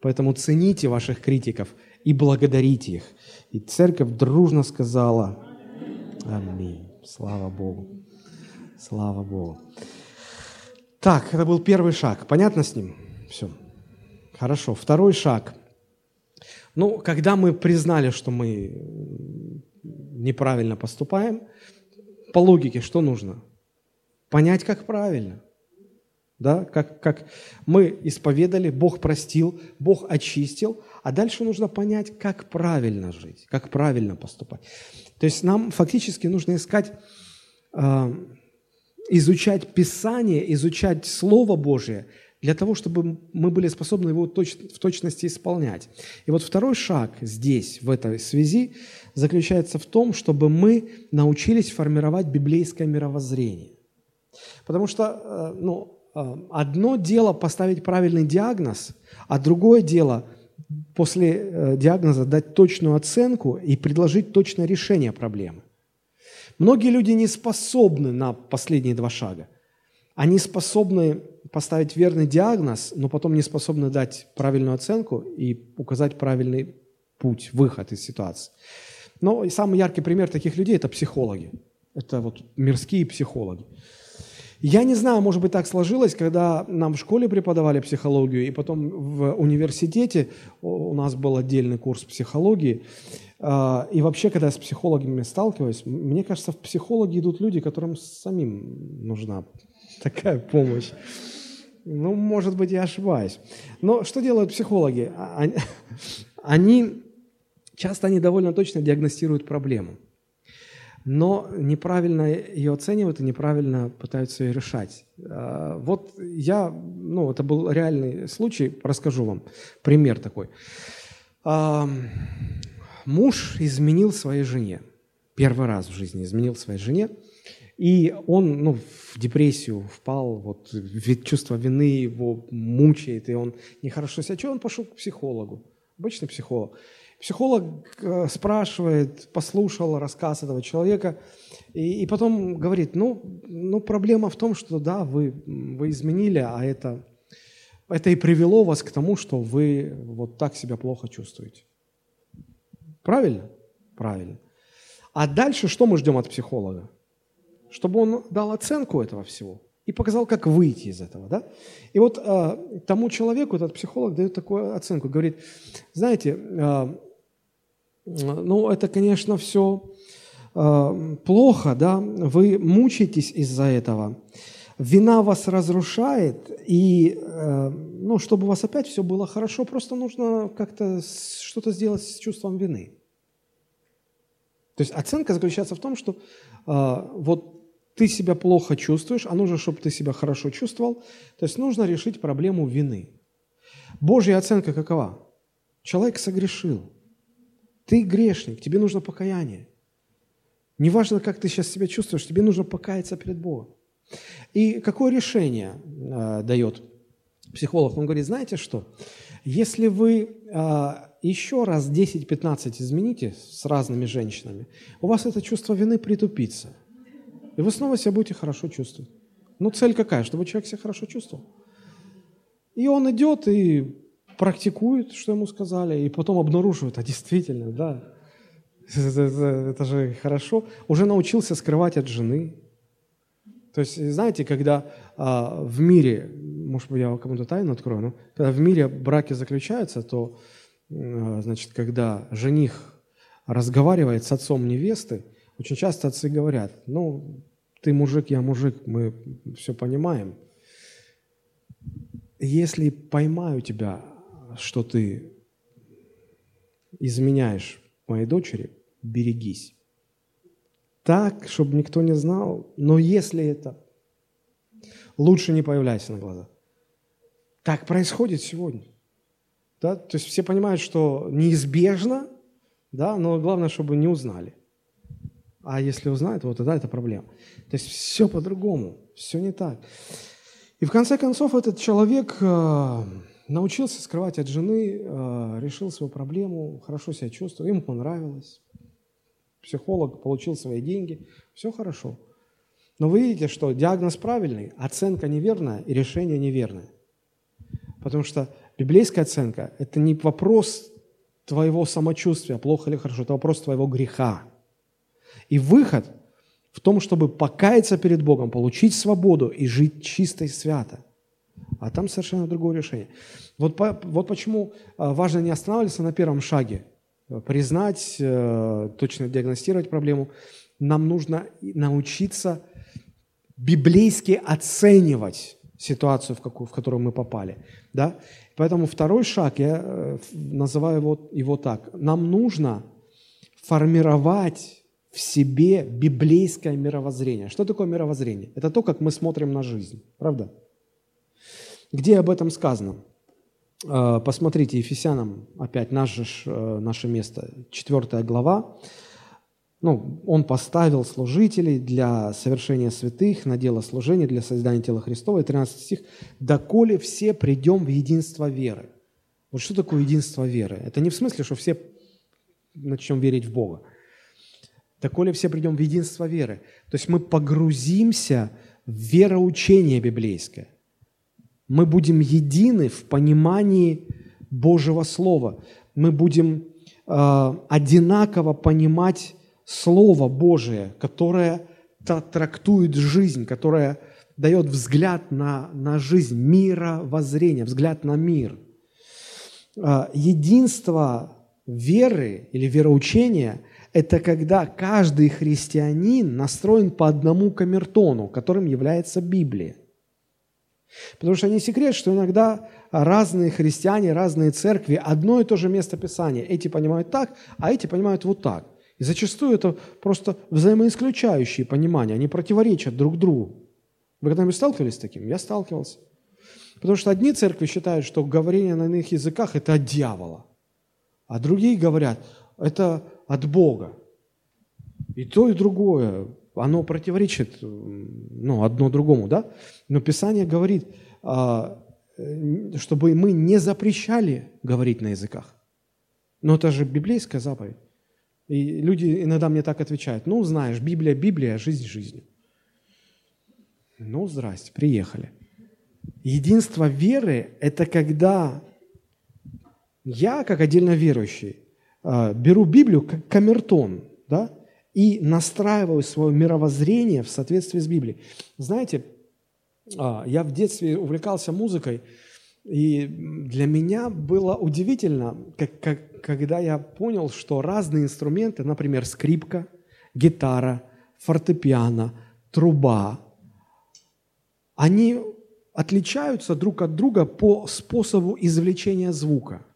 Поэтому цените ваших критиков и благодарите их. И церковь дружно сказала Аминь. Слава Богу. Слава Богу. Так, это был первый шаг. Понятно с ним? Все. Хорошо. Второй шаг – ну, когда мы признали, что мы неправильно поступаем, по логике что нужно? Понять, как правильно. Да? Как, как мы исповедали, Бог простил, Бог очистил, а дальше нужно понять, как правильно жить, как правильно поступать. То есть нам фактически нужно искать, э, изучать Писание, изучать Слово Божие – для того, чтобы мы были способны его в точности исполнять. И вот второй шаг здесь, в этой связи, заключается в том, чтобы мы научились формировать библейское мировоззрение. Потому что э, ну, э, одно дело поставить правильный диагноз, а другое дело после э, диагноза дать точную оценку и предложить точное решение проблемы. Многие люди не способны на последние два шага. Они способны поставить верный диагноз, но потом не способны дать правильную оценку и указать правильный путь, выход из ситуации. Но самый яркий пример таких людей – это психологи. Это вот мирские психологи. Я не знаю, может быть, так сложилось, когда нам в школе преподавали психологию, и потом в университете у нас был отдельный курс психологии. А, и вообще, когда я с психологами сталкиваюсь, мне кажется, в психологи идут люди, которым самим нужна такая помощь. Ну, может быть, я ошибаюсь. Но что делают психологи? А, они, часто они довольно точно диагностируют проблему, но неправильно ее оценивают и неправильно пытаются ее решать. А, вот я, ну, это был реальный случай, расскажу вам пример такой. А, муж изменил своей жене. Первый раз в жизни изменил своей жене – и он ну, в депрессию впал, вот, чувство вины его мучает, и он нехорошо себя чувствует. Он пошел к психологу, обычный психолог. Психолог э, спрашивает, послушал рассказ этого человека, и, и потом говорит, ну, ну, проблема в том, что да, вы, вы изменили, а это, это и привело вас к тому, что вы вот так себя плохо чувствуете. Правильно? Правильно. А дальше что мы ждем от психолога? чтобы он дал оценку этого всего и показал, как выйти из этого. Да? И вот э, тому человеку этот психолог дает такую оценку, говорит, знаете, э, ну это, конечно, все э, плохо, да, вы мучаетесь из-за этого, вина вас разрушает, и, э, ну, чтобы у вас опять все было хорошо, просто нужно как-то что-то сделать с чувством вины. То есть оценка заключается в том, что э, вот ты себя плохо чувствуешь, а нужно, чтобы ты себя хорошо чувствовал. То есть нужно решить проблему вины. Божья оценка какова? Человек согрешил. Ты грешник, тебе нужно покаяние. Неважно, как ты сейчас себя чувствуешь, тебе нужно покаяться перед Богом. И какое решение э, дает психолог? Он говорит, знаете что? Если вы э, еще раз 10-15 измените с разными женщинами, у вас это чувство вины притупится – и вы снова себя будете хорошо чувствовать. Ну, цель какая? Чтобы человек себя хорошо чувствовал. И он идет и практикует, что ему сказали, и потом обнаруживает, а действительно, да, это, это же хорошо. Уже научился скрывать от жены. То есть, знаете, когда а, в мире, может быть, я кому-то тайну открою, но когда в мире браки заключаются, то, а, значит, когда жених разговаривает с отцом невесты, очень часто отцы говорят, ну, ты мужик, я мужик, мы все понимаем. Если поймаю тебя, что ты изменяешь моей дочери, берегись. Так, чтобы никто не знал, но если это, лучше не появляйся на глаза. Так происходит сегодня. Да? То есть все понимают, что неизбежно, да, но главное, чтобы не узнали – А если узнает, вот тогда это проблема. То есть все по-другому, все не так. И в конце концов этот человек э, научился скрывать от жены, э, решил свою проблему, хорошо себя чувствовал, ему понравилось. Психолог получил свои деньги, все хорошо. Но вы видите, что диагноз правильный, оценка неверная и решение неверное. Потому что библейская оценка – это не вопрос твоего самочувствия, плохо или хорошо, это вопрос твоего греха. И выход в том, чтобы покаяться перед Богом, получить свободу и жить чисто и свято. А там совершенно другое решение. Вот, по, вот почему а, важно не останавливаться на первом шаге, признать, э, точно диагностировать проблему. Нам нужно научиться библейски оценивать ситуацию, в, какую, в которую мы попали. Да? Поэтому второй шаг, я э, называю его, его так. Нам нужно формировать в себе библейское мировоззрение. Что такое мировоззрение? Это то, как мы смотрим на жизнь. Правда? Где об этом сказано? Э, посмотрите, Ефесянам, опять наше, э, наше место, 4 глава, ну, он поставил служителей для совершения святых на дело служения, для создания тела Христова. И 13 стих. «Доколе все придем в единство веры». Вот что такое единство веры? Это не в смысле, что все начнем верить в Бога. «Доколе все придем в единство веры». То есть мы погрузимся в вероучение библейское. Мы будем едины в понимании Божьего Слова. Мы будем э, одинаково понимать Слово Божие, которое трактует жизнь, которое дает взгляд на, на жизнь, мировоззрение, взгляд на мир. А, единство веры или вероучения – это когда каждый христианин настроен по одному камертону, которым является Библия. Потому что не секрет, что иногда разные христиане, разные церкви, одно и то же место Писания. Эти понимают так, а эти понимают вот так. И зачастую это просто взаимоисключающие понимания, они противоречат друг другу. Вы когда-нибудь сталкивались с таким? Я сталкивался. Потому что одни церкви считают, что говорение на иных языках – это от дьявола, а другие говорят, это от Бога. И то, и другое, оно противоречит ну, одно другому, да? Но Писание говорит, а, чтобы мы не запрещали говорить на языках. Но это же библейская заповедь. И люди иногда мне так отвечают, ну, знаешь, Библия, Библия, жизнь жизнью. Ну, здрасте, приехали. Единство веры – это когда я, как отдельно верующий, а, беру Библию как камертон, да, и настраиваю свое мировоззрение в соответствии с Библией. Знаете, а, я в детстве увлекался музыкой, и для меня было удивительно, как, как, когда я понял, что разные инструменты, например, скрипка, гитара, фортепиано, труба, они отличаются друг от друга по способу извлечения звука,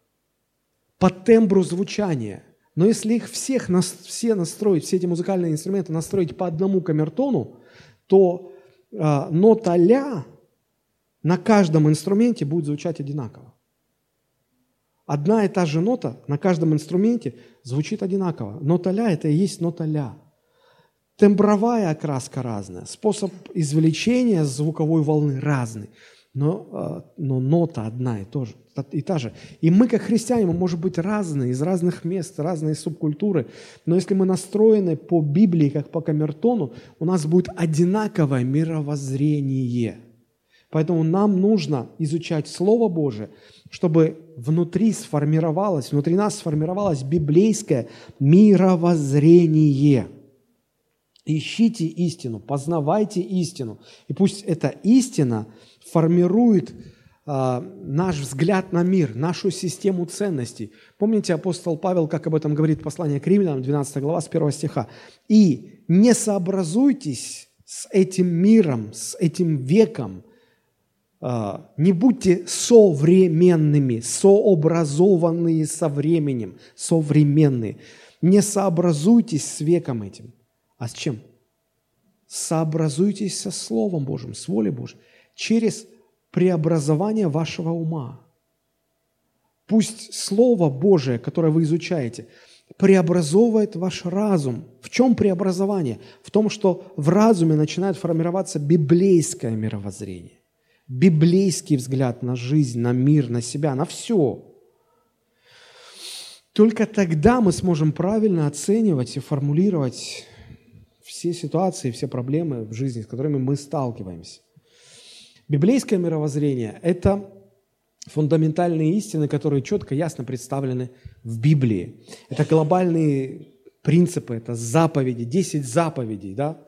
по тембру звучания. Но если их всех все настроить, все эти музыкальные инструменты настроить по одному камертону, то э, нота ля на каждом инструменте будет звучать одинаково. Одна и та же нота на каждом инструменте звучит одинаково. Нота ля – это и есть нота ля. Тембровая окраска разная, способ извлечения звуковой волны разный, но, а, но нота одна и, тоже, и та же. И мы, как христиане, мы можем быть разные, из разных мест, разные субкультуры, но если мы настроены по Библии, как по камертону, у нас будет одинаковое мировоззрение – Поэтому нам нужно изучать Слово Божие, чтобы внутри сформировалось, внутри нас сформировалось библейское мировоззрение. Ищите истину, познавайте истину. И пусть эта истина формирует э, наш взгляд на мир, нашу систему ценностей. Помните, апостол Павел, как об этом говорит послание к римлянам, 12 глава, с 1 стиха. «И не сообразуйтесь с этим миром, с этим веком, а, не будьте современными, сообразованные со временем, современные. Не сообразуйтесь с веком этим. А с чем? Сообразуйтесь со Словом Божьим, с волей Божьей, через преобразование вашего ума. Пусть Слово Божие, которое вы изучаете, преобразовывает ваш разум. В чем преобразование? В том, что в разуме начинает формироваться библейское мировоззрение, библейский взгляд на жизнь, на мир, на себя, на все. Только тогда мы сможем правильно оценивать и формулировать все ситуации, все проблемы в жизни, с которыми мы сталкиваемся. Библейское мировоззрение – это фундаментальные истины, которые четко, ясно представлены в Библии. Это глобальные принципы, это заповеди, 10 заповедей, да?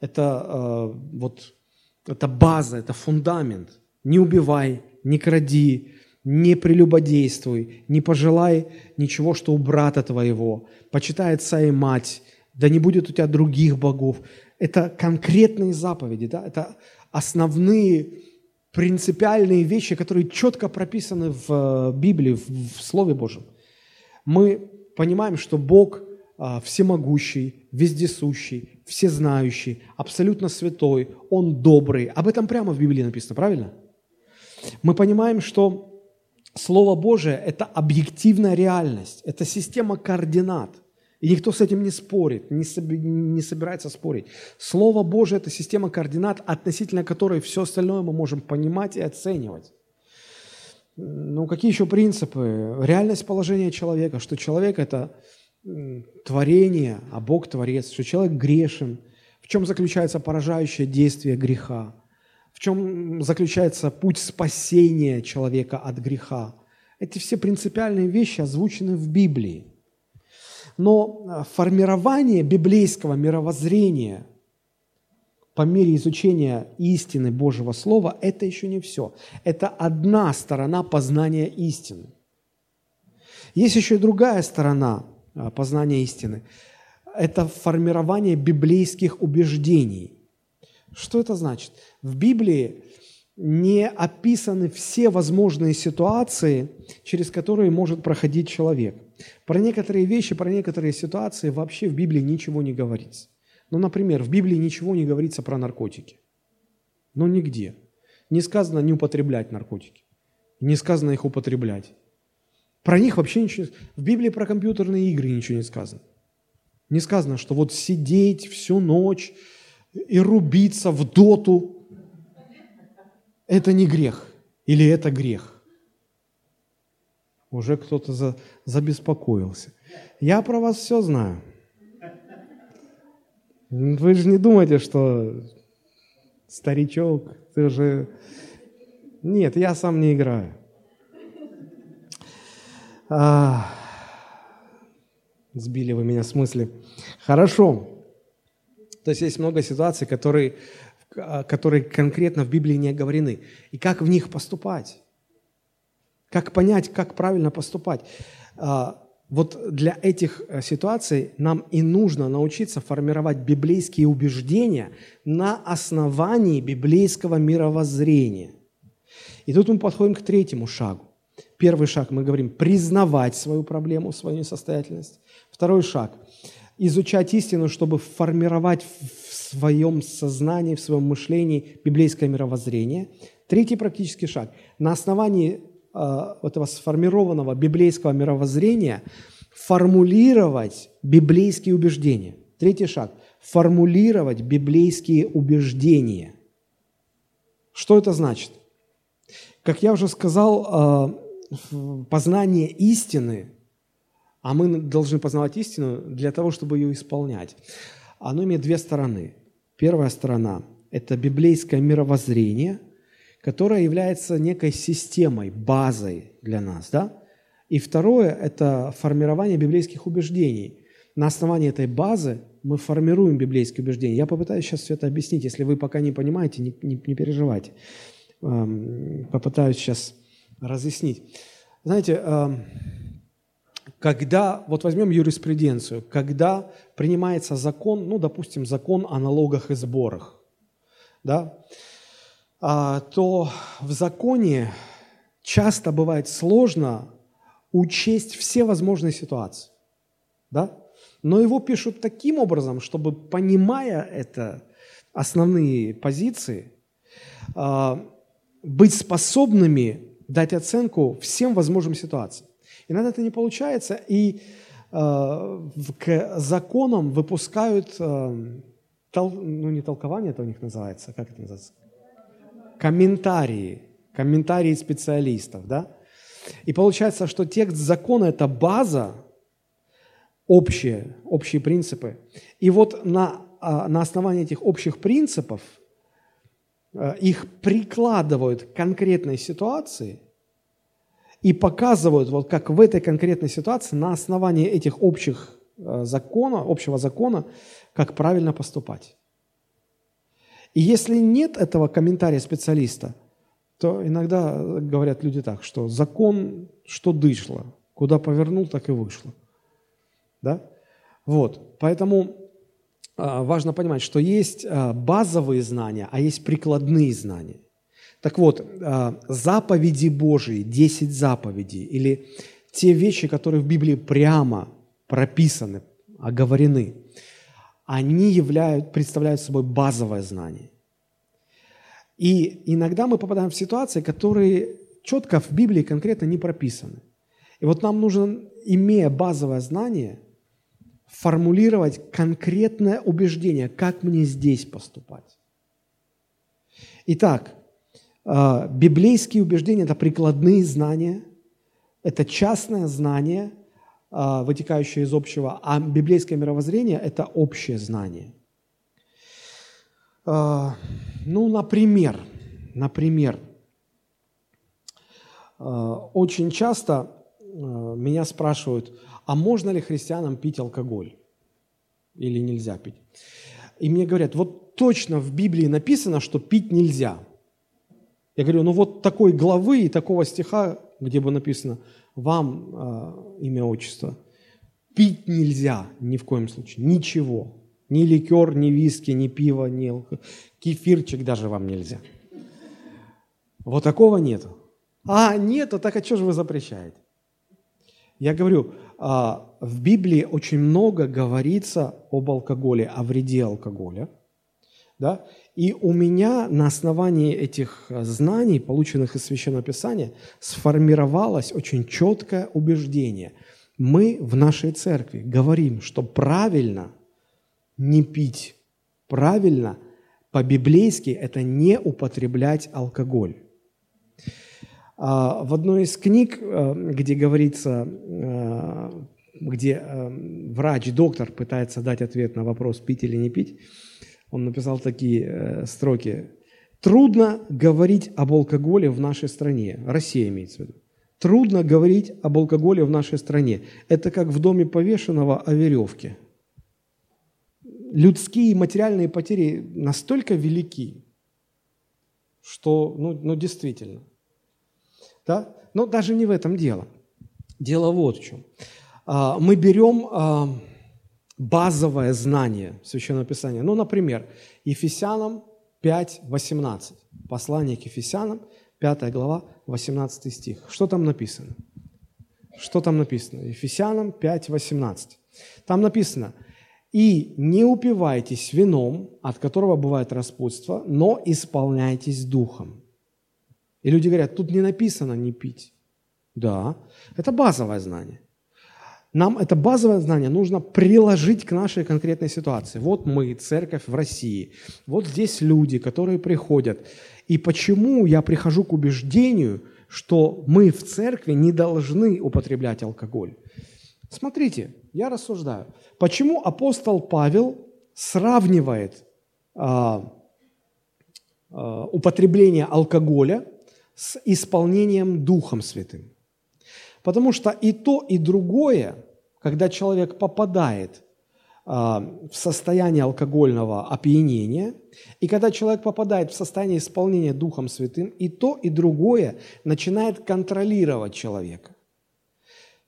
это, э, вот, это база, это фундамент. Не убивай, не кради, не прелюбодействуй, не пожелай ничего, что у брата твоего, почитай отца и мать, да не будет у тебя других богов. Это конкретные заповеди, да? это основные принципиальные вещи, которые четко прописаны в э, Библии, в Слове Божьем. Мы понимаем, что Бог а, всемогущий, вездесущий, всезнающий, абсолютно святой, Он добрый. Об этом прямо в Библии написано, правильно? Мы понимаем, что Слово Божие – это объективная реальность, это система координат. И никто с этим не спорит, не, не собирается спорить. Слово Божие – это система координат, относительно которой все остальное мы можем понимать и оценивать. Ну, какие еще принципы? Реальность положения человека, что человек – это творение, а Бог – творец, что человек грешен. В чем заключается поражающее действие греха? В чем заключается путь спасения человека от греха? Эти все принципиальные вещи озвучены в Библии – но э, формирование библейского мировоззрения по мере изучения истины Божьего Слова – это еще не все. Это одна сторона познания истины. Есть еще и другая сторона э, познания истины. Это формирование библейских убеждений. Что это значит? В Библии не описаны все возможные ситуации, через которые может проходить человек. Про некоторые вещи, про некоторые ситуации вообще в Библии ничего не говорится. Ну, например, в Библии ничего не говорится про наркотики. Ну, нигде. Не сказано не употреблять наркотики. Не сказано их употреблять. Про них вообще ничего В Библии про компьютерные игры ничего не сказано. Не сказано, что вот сидеть всю ночь и рубиться в доту это не грех или это грех? Уже кто-то за, забеспокоился. Я про вас все знаю. Вы же не думаете, что старичок, ты же... Нет, я сам не играю. А... Сбили вы меня с мысли. Хорошо. То есть есть много ситуаций, которые а, которые конкретно в Библии не оговорены. И как в них поступать? Как понять, как правильно поступать? А, вот для этих э, ситуаций нам и нужно научиться формировать библейские убеждения на основании библейского мировоззрения. И тут мы подходим к третьему шагу. Первый шаг мы говорим признавать свою проблему, свою несостоятельность. Второй шаг – изучать истину, чтобы формировать своем сознании, в своем мышлении библейское мировоззрение. Третий практический шаг. На основании этого сформированного библейского мировоззрения формулировать библейские убеждения. Третий шаг. Формулировать библейские убеждения. Что это значит? Как я уже сказал, э, познание истины, а мы должны познавать истину для того, чтобы ее исполнять, оно имеет две стороны. Первая сторона – это библейское мировоззрение, которое является некой системой, базой для нас. Да? И второе – это формирование библейских убеждений. На основании этой базы мы формируем библейские убеждения. Я попытаюсь сейчас все это объяснить. Если вы пока не понимаете, не, не, не переживайте. Эм, попытаюсь сейчас разъяснить. Знаете, эм, когда, вот возьмем юриспруденцию, когда принимается закон, ну, допустим, закон о налогах и сборах, да, то в законе часто бывает сложно учесть все возможные ситуации, да, но его пишут таким образом, чтобы, понимая это, основные позиции, а, быть способными дать оценку всем возможным ситуациям. Иногда это не получается, и к законам выпускают, ну не толкование это у них называется, как это называется? Комментарии, комментарии специалистов, да? И получается, что текст закона – это база, общие, общие принципы. И вот на, а, на основании этих общих принципов э, их прикладывают к конкретной ситуации и показывают, вот как в этой конкретной ситуации на основании этих общих э, закона, общего закона, как правильно поступать. И если нет этого комментария специалиста, то иногда говорят люди так, что закон, что дышло, куда повернул, так и вышло. Да? Вот, поэтому а, важно понимать, что есть а, базовые знания, а есть прикладные знания. Так вот, а, заповеди Божии, 10 заповедей, или те вещи, которые в Библии прямо прописаны, оговорены, они являют, представляют собой базовое знание. И иногда мы попадаем в ситуации, которые четко в Библии конкретно не прописаны. И вот нам нужно, имея базовое знание, формулировать конкретное убеждение, как мне здесь поступать. Итак, а, библейские убеждения – это прикладные знания, это частное знание, вытекающее из общего, а библейское мировоззрение – это общее знание. А, ну, например, например, очень часто меня спрашивают – а можно ли христианам пить алкоголь? Или нельзя пить? И мне говорят, вот точно в Библии написано, что пить нельзя. Я говорю, ну вот такой главы и такого стиха, где бы написано «Вам э, имя, отчество», пить нельзя ни в коем случае, ничего. Ни ликер, ни виски, ни пиво, ни. Кефирчик даже вам нельзя. Вот такого нету. А, нету, так а что же вы запрещаете? Я говорю, а, в Библии очень много говорится об алкоголе, о вреде алкоголя. Да? И у меня на основании этих знаний, полученных из Священного Писания, сформировалось очень четкое убеждение. Мы в нашей церкви говорим, что правильно не пить, правильно по-библейски это не употреблять алкоголь. А, в одной из книг, э, где говорится, э, где э, врач, доктор пытается дать ответ на вопрос, пить или не пить, он написал такие строки. Трудно говорить об алкоголе в нашей стране. Россия имеется в виду. Трудно говорить об алкоголе в нашей стране. Это как в доме повешенного о веревке. Людские материальные потери настолько велики, что, ну, ну действительно – да? Но даже не в этом дело. Дело вот в чем. А, мы берем а, базовое знание Священного Писания. Ну, например, Ефесянам 5, 18. Послание к Ефесянам, 5 глава, 18 стих. Что там написано? Что там написано? Ефесянам 5, 18. Там написано, «И не упивайтесь вином, от которого бывает распутство, но исполняйтесь духом». И люди говорят, тут не написано не пить. Да, это базовое знание. Нам это базовое знание нужно приложить к нашей конкретной ситуации. Вот мы, церковь в России, вот здесь люди, которые приходят. И почему я прихожу к убеждению, что мы в церкви не должны употреблять алкоголь? Смотрите, я рассуждаю. Почему апостол Павел сравнивает а, а, употребление алкоголя с исполнением Духом Святым. Потому что и то, и другое, когда человек попадает а, в состояние алкогольного опьянения, и когда человек попадает в состояние исполнения Духом Святым, и то, и другое начинает контролировать человека.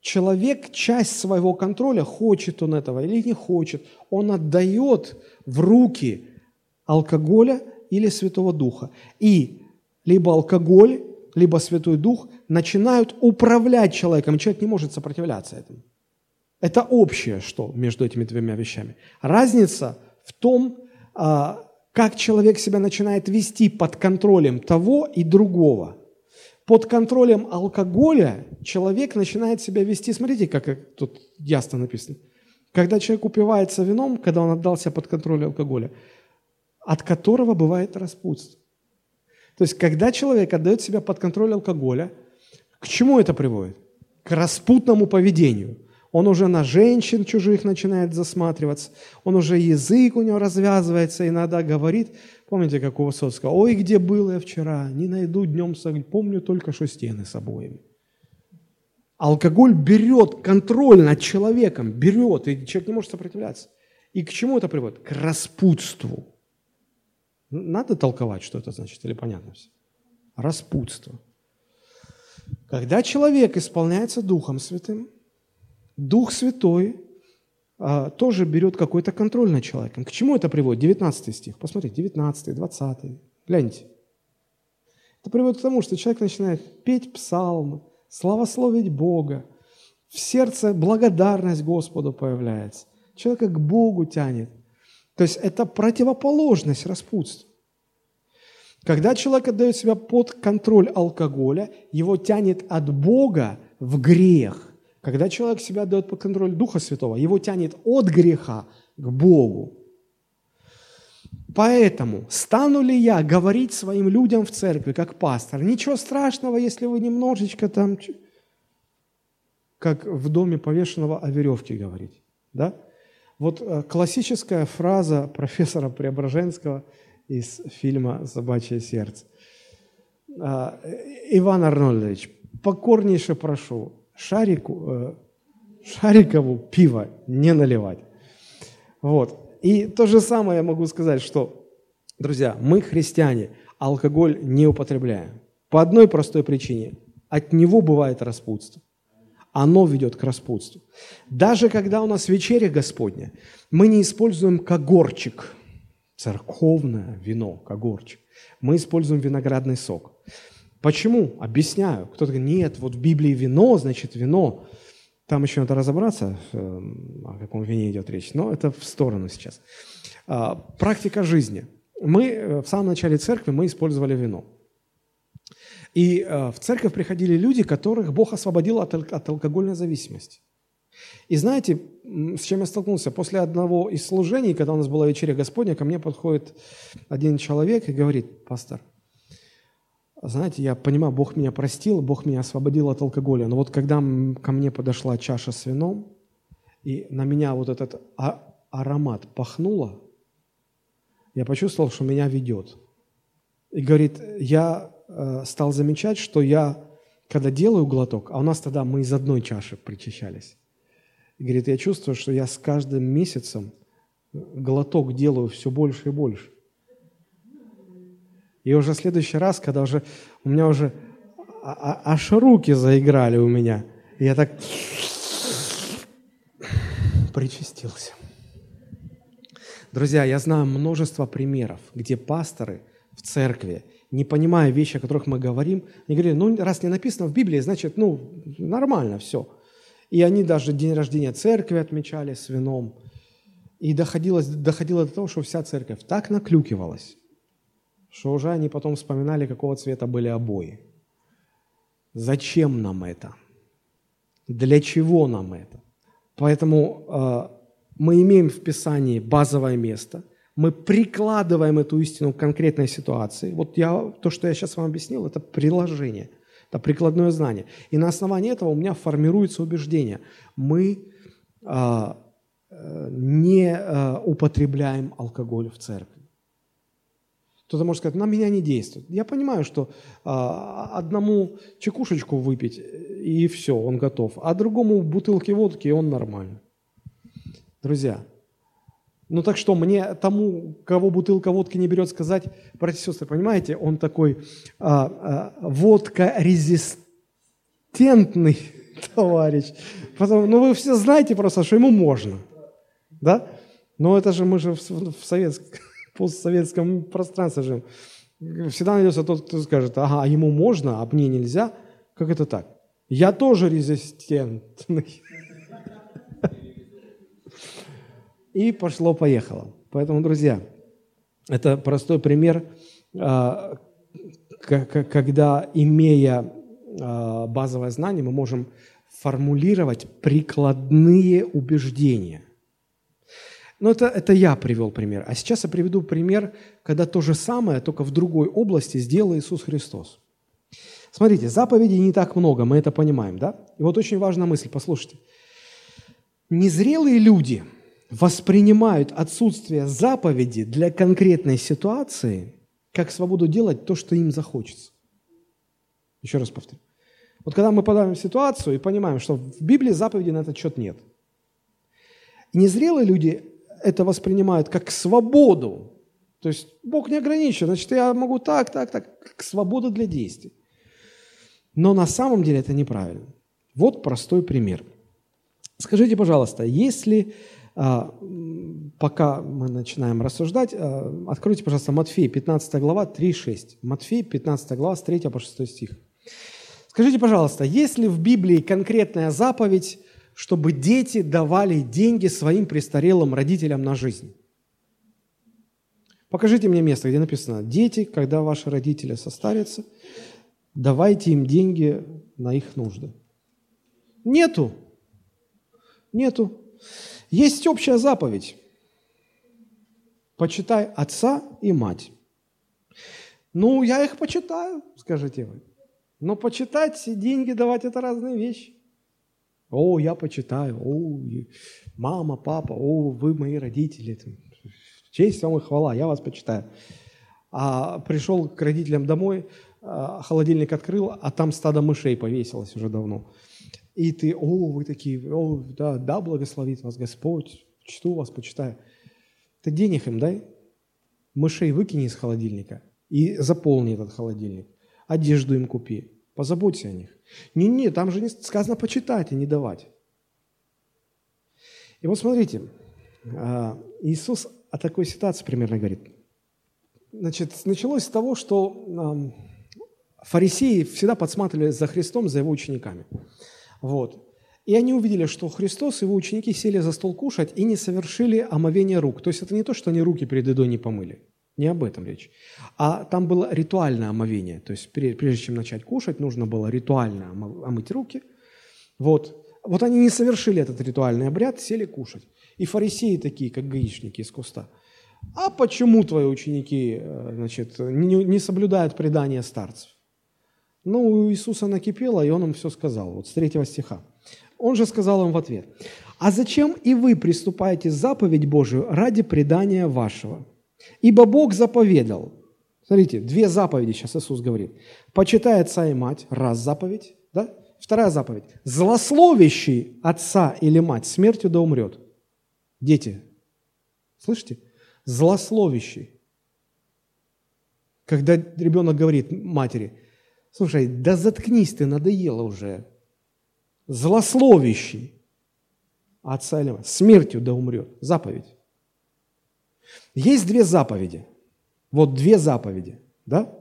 Человек часть своего контроля, хочет он этого или не хочет, он отдает в руки алкоголя или Святого Духа. И либо алкоголь, либо Святой Дух начинают управлять человеком, и человек не может сопротивляться этому. Это общее, что между этими двумя вещами. Разница в том, а, как человек себя начинает вести под контролем того и другого. Под контролем алкоголя человек начинает себя вести, смотрите, как тут ясно написано. Когда человек упивается вином, когда он отдался под контроль алкоголя, от которого бывает распутство. То есть, когда человек отдает себя под контроль алкоголя, к чему это приводит? К распутному поведению. Он уже на женщин чужих начинает засматриваться, он уже язык у него развязывается, иногда говорит, помните, как у Высоцкого, «Ой, где был я вчера, не найду днем, помню только, что стены с обоями». Алкоголь берет контроль над человеком, берет, и человек не может сопротивляться. И к чему это приводит? К распутству. Надо толковать, что это значит, или понятно все? Распутство. Когда человек исполняется Духом Святым, Дух Святой а, тоже берет какой-то контроль над человеком. К чему это приводит? 19 стих. Посмотрите, 19, 20. Гляньте. Это приводит к тому, что человек начинает петь псалмы, славословить Бога. В сердце благодарность Господу появляется. Человека к Богу тянет. То есть это противоположность распутству. Когда человек отдает себя под контроль алкоголя, его тянет от Бога в грех. Когда человек себя отдает под контроль Духа Святого, его тянет от греха к Богу. Поэтому стану ли я говорить своим людям в церкви, как пастор, ничего страшного, если вы немножечко там, как в доме повешенного о веревке говорить, да? Вот э, классическая фраза профессора Преображенского из фильма «Собачье сердце». А, Иван Арнольдович, покорнейше прошу, шарику, э, Шарикову пиво не наливать. Вот. И то же самое я могу сказать, что, друзья, мы, христиане, алкоголь не употребляем. По одной простой причине. От него бывает распутство оно ведет к распутству. Даже когда у нас вечеря Господня, мы не используем когорчик, церковное вино, когорчик. Мы используем виноградный сок. Почему? Объясняю. Кто-то говорит, нет, вот в Библии вино, значит вино. Там еще надо разобраться, эм, о каком вине идет речь, но это в сторону сейчас. А, практика жизни. Мы э, в самом начале церкви мы использовали вино. И э, в церковь приходили люди, которых Бог освободил от, от алкогольной зависимости. И знаете, с чем я столкнулся? После одного из служений, когда у нас была вечеря Господня, ко мне подходит один человек и говорит, пастор, знаете, я понимаю, Бог меня простил, Бог меня освободил от алкоголя, но вот когда ко мне подошла чаша с вином, и на меня вот этот а, аромат пахнуло, я почувствовал, что меня ведет. И говорит, я Э, стал замечать, что я, когда делаю глоток, а у нас тогда мы из одной чаши причащались, и говорит, я чувствую, что я с каждым месяцем глоток делаю все больше и больше. И уже в следующий раз, когда уже у меня уже а, а, аж руки заиграли у меня, я так причастился. Друзья, я знаю множество примеров, где пасторы в церкви – не понимая вещи, о которых мы говорим, они говорили, ну, раз не написано в Библии, значит, ну, нормально все. И они даже день рождения церкви отмечали с вином. И доходило, доходило до того, что вся церковь так наклюкивалась, что уже они потом вспоминали, какого цвета были обои. Зачем нам это? Для чего нам это? Поэтому э, мы имеем в Писании базовое место – мы прикладываем эту истину к конкретной ситуации. Вот я, то, что я сейчас вам объяснил, это приложение, это прикладное знание. И на основании этого у меня формируется убеждение. Мы а, э, не а, употребляем алкоголь в церкви. Кто-то может сказать, на меня не действует. Я понимаю, что а, одному чекушечку выпить, и все, он готов, а другому бутылки водки, и он нормально. Друзья, ну так что, мне тому, кого бутылка водки не берет, сказать, братья и сестры, понимаете, он такой а, а, водка-резистентный товарищ. Потому, ну вы все знаете просто, что ему можно. Да? Но это же мы же в, в советском, постсоветском пространстве живем. Всегда найдется тот, кто скажет, ага, а ему можно, а мне нельзя. Как это так? Я тоже резистентный. И пошло-поехало. Поэтому, друзья, это простой пример, а, когда, имея а, базовое знание, мы можем формулировать прикладные убеждения. Но это, это я привел пример. А сейчас я приведу пример, когда то же самое, только в другой области сделал Иисус Христос. Смотрите, заповедей не так много, мы это понимаем, да? И вот очень важная мысль, послушайте. Незрелые люди воспринимают отсутствие заповеди для конкретной ситуации как свободу делать то, что им захочется. Еще раз повторю. Вот когда мы попадаем в ситуацию и понимаем, что в Библии заповеди на этот счет нет. Незрелые люди это воспринимают как свободу. То есть Бог не ограничен, значит, я могу так, так, так, как свобода для действий. Но на самом деле это неправильно. Вот простой пример. Скажите, пожалуйста, если а, пока мы начинаем рассуждать, а, откройте, пожалуйста, Матфея, 15 глава, 3-6. Матфея, 15 глава, с 3 по 6 стих. Скажите, пожалуйста, есть ли в Библии конкретная заповедь, чтобы дети давали деньги своим престарелым родителям на жизнь? Покажите мне место, где написано, дети, когда ваши родители состарятся, давайте им деньги на их нужды. Нету. Нету. Есть общая заповедь. Почитай отца и мать. Ну, я их почитаю, скажите вы. Но почитать и деньги давать – это разные вещи. О, я почитаю, о, мама, папа, о, вы мои родители. Честь вам и хвала, я вас почитаю. А пришел к родителям домой, а, холодильник открыл, а там стадо мышей повесилось уже давно. И ты, о, вы такие, о, да, да, благословит вас Господь, чту вас, почитаю. Ты денег им дай, мышей выкини из холодильника и заполни этот холодильник. Одежду им купи, позаботься о них. Не-не, там же не сказано почитать, а не давать. И вот смотрите, а, Иисус о такой ситуации примерно говорит. Значит, началось с того, что фарисеи всегда подсматривали за Христом, за его учениками. Вот. И они увидели, что Христос и его ученики сели за стол кушать и не совершили омовение рук. То есть это не то, что они руки перед едой не помыли. Не об этом речь. А там было ритуальное омовение. То есть прежде чем начать кушать, нужно было ритуально омыть руки. Вот. Вот они не совершили этот ритуальный обряд, сели кушать. И фарисеи такие, как гаишники из куста. А почему твои ученики э, значит, не, не соблюдают предания старцев? Ну, у Иисуса накипело, и он им все сказал, вот с третьего стиха. Он же сказал им в ответ, «А зачем и вы приступаете заповедь Божию ради предания вашего? Ибо Бог заповедал». Смотрите, две заповеди сейчас Иисус говорит. «Почитай отца и мать» – раз заповедь, да? Вторая заповедь. «Злословящий отца или мать смертью да умрет». Дети, слышите? Злословящий. Когда ребенок говорит матери – Слушай, да заткнись ты, надоело уже. Злословящий. Отца или смертью да умрет. Заповедь. Есть две заповеди. Вот две заповеди, да?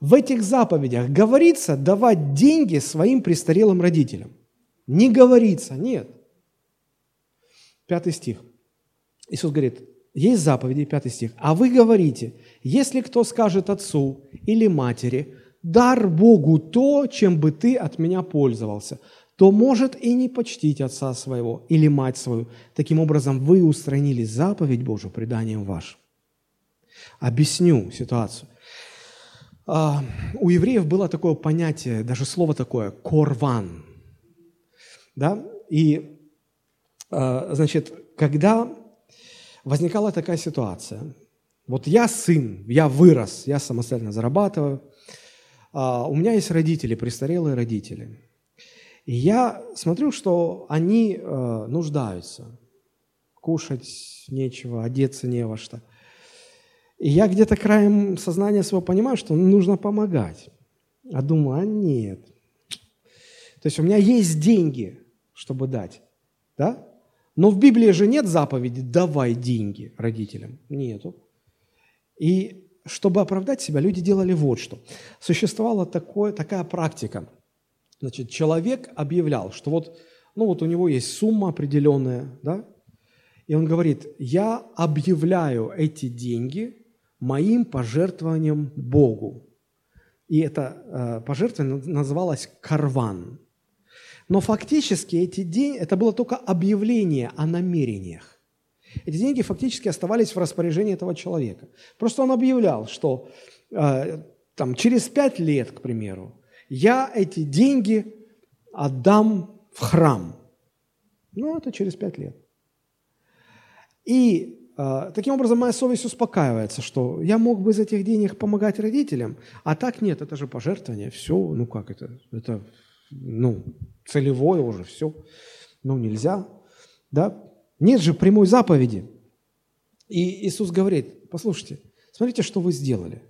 В этих заповедях говорится давать деньги своим престарелым родителям. Не говорится, нет. Пятый стих. Иисус говорит, есть заповеди, пятый стих. А вы говорите, если кто скажет отцу или матери, дар Богу то, чем бы ты от меня пользовался, то может и не почтить отца своего или мать свою. Таким образом, вы устранили заповедь Божию преданием вашим. Объясню ситуацию. А, у евреев было такое понятие, даже слово такое, корван. Да? И, а, значит, когда возникала такая ситуация. Вот я сын, я вырос, я самостоятельно зарабатываю. А, у меня есть родители, престарелые родители. И я смотрю, что они э, нуждаются. Кушать нечего, одеться не во что. И я где-то краем сознания своего понимаю, что нужно помогать. А думаю, а нет. То есть у меня есть деньги, чтобы дать. Да? Но в Библии же нет заповеди «давай деньги родителям». Нету. И чтобы оправдать себя, люди делали вот что. Существовала такое, такая практика. Значит, человек объявлял, что вот, ну вот у него есть сумма определенная, да, и он говорит, я объявляю эти деньги моим пожертвованием Богу. И это э, пожертвование называлось карван. Но фактически эти деньги, это было только объявление о намерениях. Эти деньги фактически оставались в распоряжении этого человека. Просто он объявлял, что э, там, через пять лет, к примеру, я эти деньги отдам в храм. Ну, это через пять лет. И э, таким образом моя совесть успокаивается, что я мог бы из этих денег помогать родителям, а так нет, это же пожертвование, все, ну как это, это, ну, целевое уже, все, ну нельзя, да, нет же прямой заповеди. И Иисус говорит, послушайте, смотрите, что вы сделали.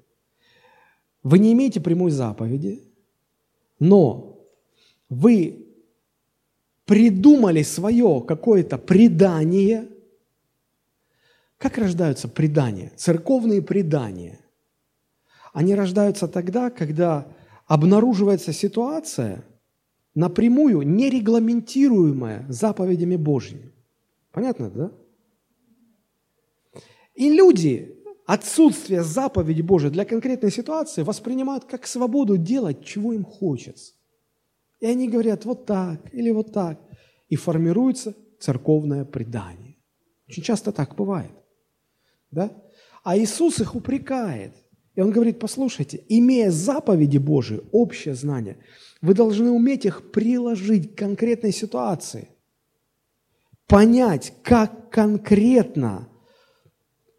Вы не имеете прямой заповеди, но вы придумали свое какое-то предание. Как рождаются предания? Церковные предания. Они рождаются тогда, когда обнаруживается ситуация, напрямую нерегламентируемая заповедями Божьими. Понятно, да? И люди отсутствие заповеди Божьей для конкретной ситуации воспринимают как свободу делать, чего им хочется. И они говорят вот так или вот так. И формируется церковное предание. Очень часто так бывает. Да? А Иисус их упрекает. И Он говорит, послушайте, имея заповеди Божии, общее знание, вы должны уметь их приложить к конкретной ситуации. Понять, как конкретно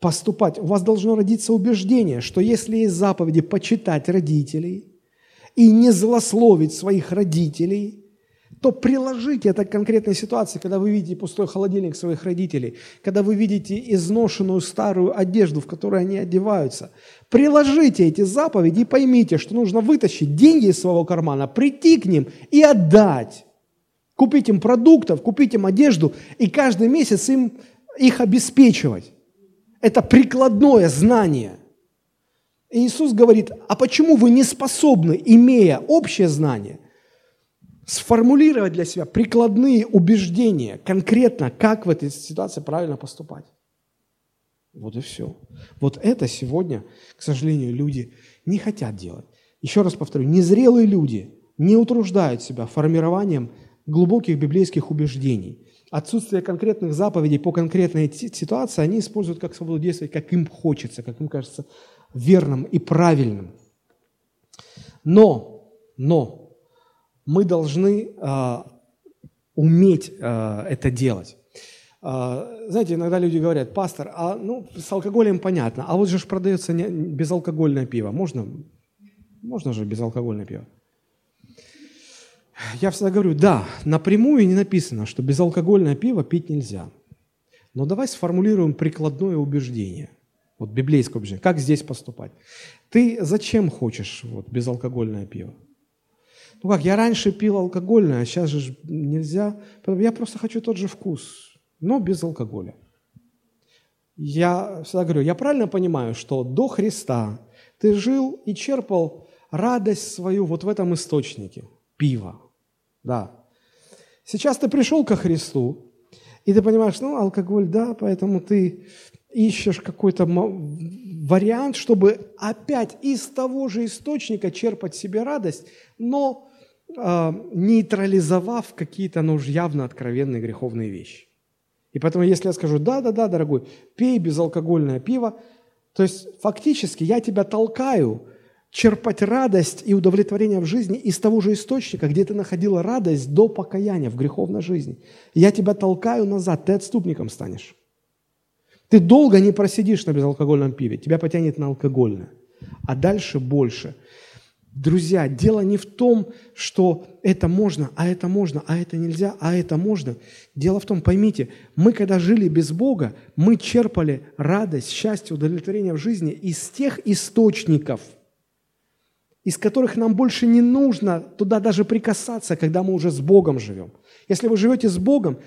поступать. У вас должно родиться убеждение, что если есть заповеди почитать родителей и не злословить своих родителей, то приложите это к конкретной ситуации, когда вы видите пустой холодильник своих родителей, когда вы видите изношенную старую одежду, в которой они одеваются. Приложите эти заповеди и поймите, что нужно вытащить деньги из своего кармана, прийти к ним и отдать. Купить им продуктов, купить им одежду и каждый месяц им их обеспечивать. Это прикладное знание. И Иисус говорит, а почему вы не способны, имея общее знание, сформулировать для себя прикладные убеждения, конкретно, как в этой ситуации правильно поступать? Вот и все. Вот это сегодня, к сожалению, люди не хотят делать. Еще раз повторю, незрелые люди не утруждают себя формированием глубоких библейских убеждений отсутствие конкретных заповедей по конкретной ситуации они используют как свободу действовать, как им хочется, как им кажется верным и правильным. Но, но мы должны э, уметь э, это делать. Э, знаете, иногда люди говорят, пастор, а ну с алкоголем понятно, а вот же продается не, безалкогольное пиво, можно? Можно же безалкогольное пиво? Я всегда говорю, да, напрямую не написано, что безалкогольное пиво пить нельзя. Но давай сформулируем прикладное убеждение, вот библейское убеждение, как здесь поступать. Ты зачем хочешь вот, безалкогольное пиво? Ну как, я раньше пил алкогольное, а сейчас же нельзя. Я просто хочу тот же вкус, но без алкоголя. Я всегда говорю, я правильно понимаю, что до Христа ты жил и черпал радость свою вот в этом источнике – пива. Да. Сейчас ты пришел ко Христу, и ты понимаешь, ну, алкоголь, да, поэтому ты ищешь какой-то вариант, чтобы опять из того же источника черпать себе радость, но э, нейтрализовав какие-то, ну, уж явно откровенные греховные вещи. И поэтому, если я скажу, да-да-да, дорогой, пей безалкогольное пиво, то есть фактически я тебя толкаю черпать радость и удовлетворение в жизни из того же источника, где ты находила радость до покаяния в греховной жизни. Я тебя толкаю назад, ты отступником станешь. Ты долго не просидишь на безалкогольном пиве, тебя потянет на алкогольное. А дальше больше. Друзья, дело не в том, что это можно, а это можно, а это нельзя, а это можно. Дело в том, поймите, мы когда жили без Бога, мы черпали радость, счастье, удовлетворение в жизни из тех источников – из которых нам больше не нужно туда даже прикасаться, когда мы уже с Богом живем. Если вы живете с Богом,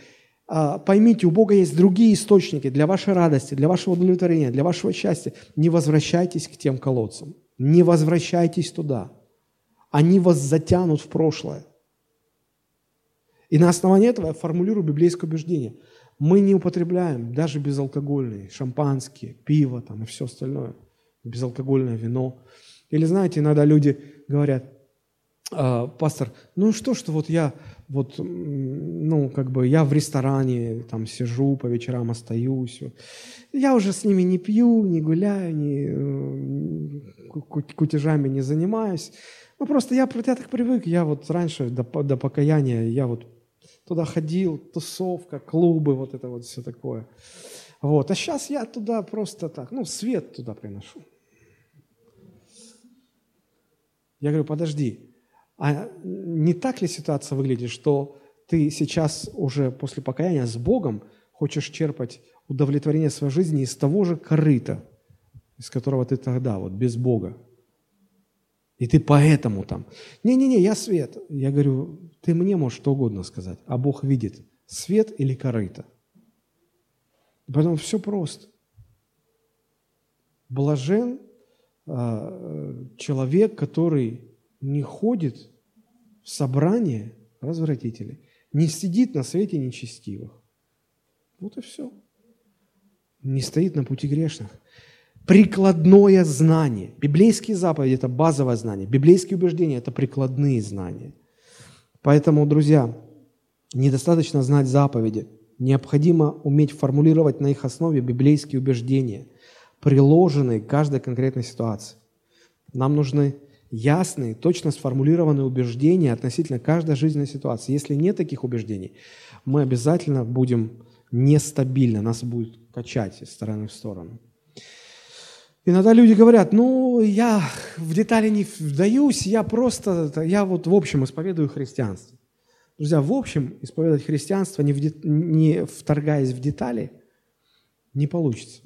а, поймите, у Бога есть другие источники для вашей радости, для вашего удовлетворения, для вашего счастья. Не возвращайтесь к тем колодцам. Не возвращайтесь туда. Они вас затянут в прошлое. И на основании этого я формулирую библейское убеждение. Мы не употребляем даже безалкогольные, шампанские, пиво там и все остальное – безалкогольное вино. Или, знаете, иногда люди говорят, «А, пастор, ну что, что вот я вот, ну, как бы я в ресторане там сижу, по вечерам остаюсь. Я уже с ними не пью, не гуляю, не э, кутежами не занимаюсь. Ну, просто я, я так привык, я вот раньше до, до покаяния, я вот туда ходил, тусовка, клубы, вот это вот все такое. Вот. А сейчас я туда просто так, ну, свет туда приношу. Я говорю, подожди, а не так ли ситуация выглядит, что ты сейчас уже после покаяния с Богом хочешь черпать удовлетворение своей жизни из того же корыта, из которого ты тогда, вот без Бога. И ты поэтому там. Не-не-не, я свет. Я говорю, ты мне можешь что угодно сказать, а Бог видит, свет или корыто. Поэтому все просто. Блажен человек, который не ходит в собрание развратителей, не сидит на свете нечестивых. Вот и все. Не стоит на пути грешных. Прикладное знание. Библейские заповеди – это базовое знание. Библейские убеждения – это прикладные знания. Поэтому, друзья, недостаточно знать заповеди. Необходимо уметь формулировать на их основе библейские убеждения, приложенные к каждой конкретной ситуации. Нам нужны ясные, точно сформулированные убеждения относительно каждой жизненной ситуации. Если нет таких убеждений, мы обязательно будем нестабильны, нас будет качать из стороны в сторону. Иногда люди говорят, ну, я в детали не вдаюсь, я просто, я вот в общем исповедую христианство. Друзья, в общем исповедовать христианство, не, в, не вторгаясь в детали, не получится.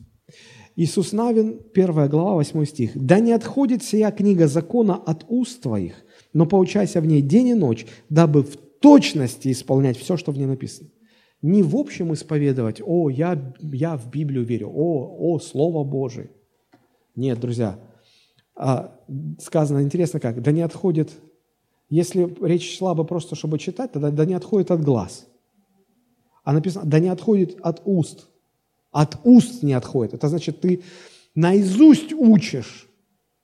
Иисус Навин, 1 глава, 8 стих. «Да не отходит сия книга закона от уст твоих, но поучайся в ней день и ночь, дабы в точности исполнять все, что в ней написано». Не в общем исповедовать, о, я, я в Библию верю, о, о, Слово Божие. Нет, друзья, а, сказано интересно как, да не отходит, если речь шла бы просто, чтобы читать, тогда да не отходит от глаз. А написано, да не отходит от уст. От уст не отходит. Это значит, ты наизусть учишь.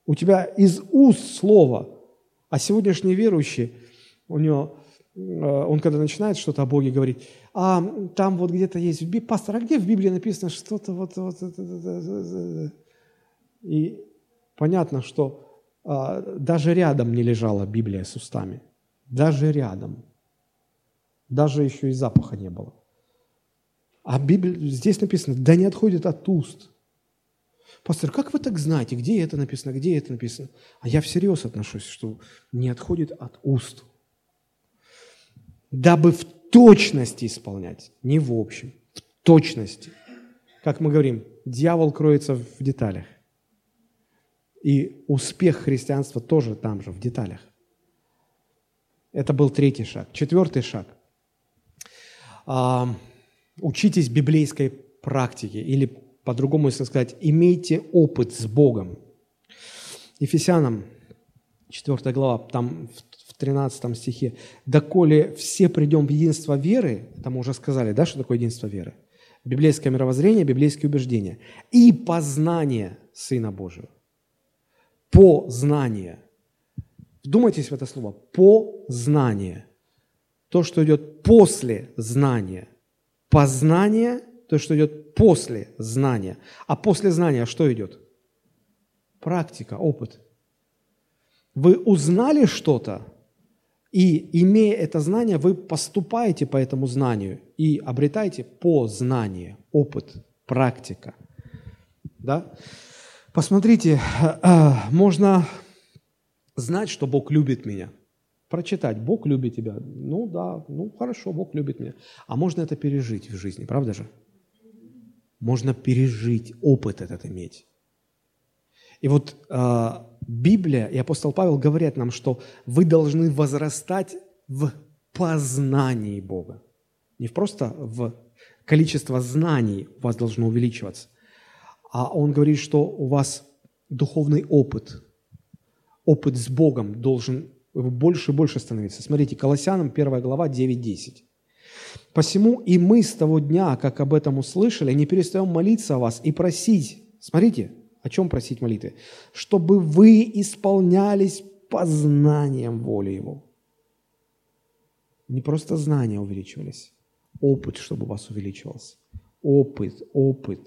У тебя из уст слово. А сегодняшний верующий, у него, э, он когда начинает что-то о Боге говорить, а там вот где-то есть, в Библии, пастор, а где в Библии написано что-то вот, вот, вот, и понятно, что а, даже рядом не лежала Библия с устами. Даже рядом. Даже еще и запаха не было. А Библия, здесь написано, да не отходит от уст. Пастор, как вы так знаете, где это написано, где это написано? А я всерьез отношусь, что не отходит от уст. Дабы в точности исполнять, не в общем, в точности. Как мы говорим, дьявол кроется в деталях. И успех христианства тоже там же, в деталях. Это был третий шаг. Четвертый шаг учитесь библейской практике, или по-другому, если сказать, имейте опыт с Богом. Ефесянам, 4 глава, там в 13 стихе, «Доколе все придем в единство веры», это мы уже сказали, да, что такое единство веры? Библейское мировоззрение, библейские убеждения. И познание Сына Божьего. Познание. Вдумайтесь в это слово. Познание. То, что идет после знания – Познание, то, что идет после знания. А после знания что идет? Практика, опыт. Вы узнали что-то, и имея это знание, вы поступаете по этому знанию и обретаете познание, опыт, практика. Да? Посмотрите, можно знать, что Бог любит меня – прочитать, Бог любит тебя. Ну да, ну хорошо, Бог любит меня. А можно это пережить в жизни, правда же? Можно пережить, опыт этот иметь. И вот э, Библия и апостол Павел говорят нам, что вы должны возрастать в познании Бога. Не просто в количество знаний у вас должно увеличиваться, а он говорит, что у вас духовный опыт, опыт с Богом должен больше и больше становиться. Смотрите, Колоссянам 1 глава 9-10. «Посему и мы с того дня, как об этом услышали, не перестаем молиться о вас и просить». Смотрите, О чем просить молитвы? Чтобы вы исполнялись познанием воли Его. Не просто знания увеличивались, опыт, чтобы у вас увеличивался. Опыт, опыт.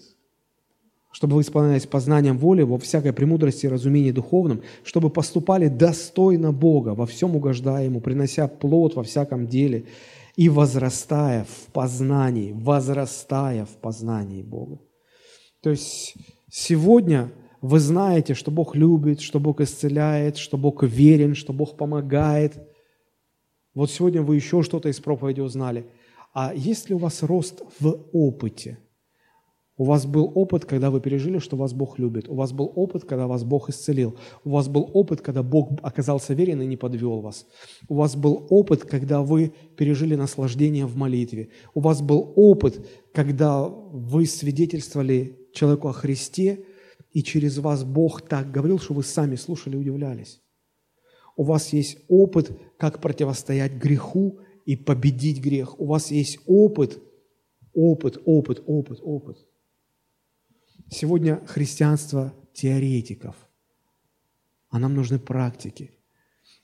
Чтобы вы исполнялись познанием воли во всякой премудрости и разумении духовном, чтобы поступали достойно Бога, во всем угождая Ему, принося плод во всяком деле и возрастая в познании, возрастая в познании Бога. То есть сегодня вы знаете, что Бог любит, что Бог исцеляет, что Бог верен, что Бог помогает. Вот сегодня вы еще что-то из проповеди узнали. А есть ли у вас рост в опыте – у вас был опыт, когда вы пережили, что вас Бог любит. У вас был опыт, когда вас Бог исцелил. У вас был опыт, когда Бог оказался верен и не подвел вас. У вас был опыт, когда вы пережили наслаждение в молитве. У вас был опыт, когда вы свидетельствовали человеку о Христе, и через вас Бог так говорил, что вы сами слушали и удивлялись. У вас есть опыт, как противостоять греху и победить грех. У вас есть опыт, опыт, опыт, опыт, опыт. Сегодня христианство теоретиков, а нам нужны практики.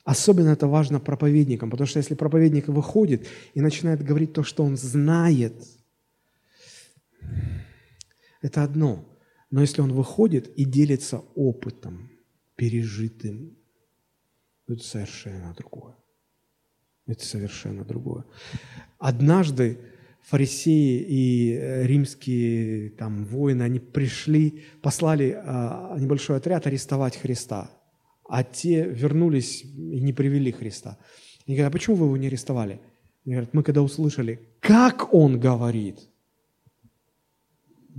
Особенно это важно проповедникам, потому что если проповедник выходит и начинает говорить то, что он знает, это одно. Но если он выходит и делится опытом, пережитым, это совершенно другое. Это совершенно другое. Однажды фарисеи и э, римские там, воины, они пришли, послали а, небольшой отряд арестовать Христа, а те вернулись и не привели Христа. Они говорят, а почему вы его не арестовали? Они говорят, мы когда услышали, как он говорит,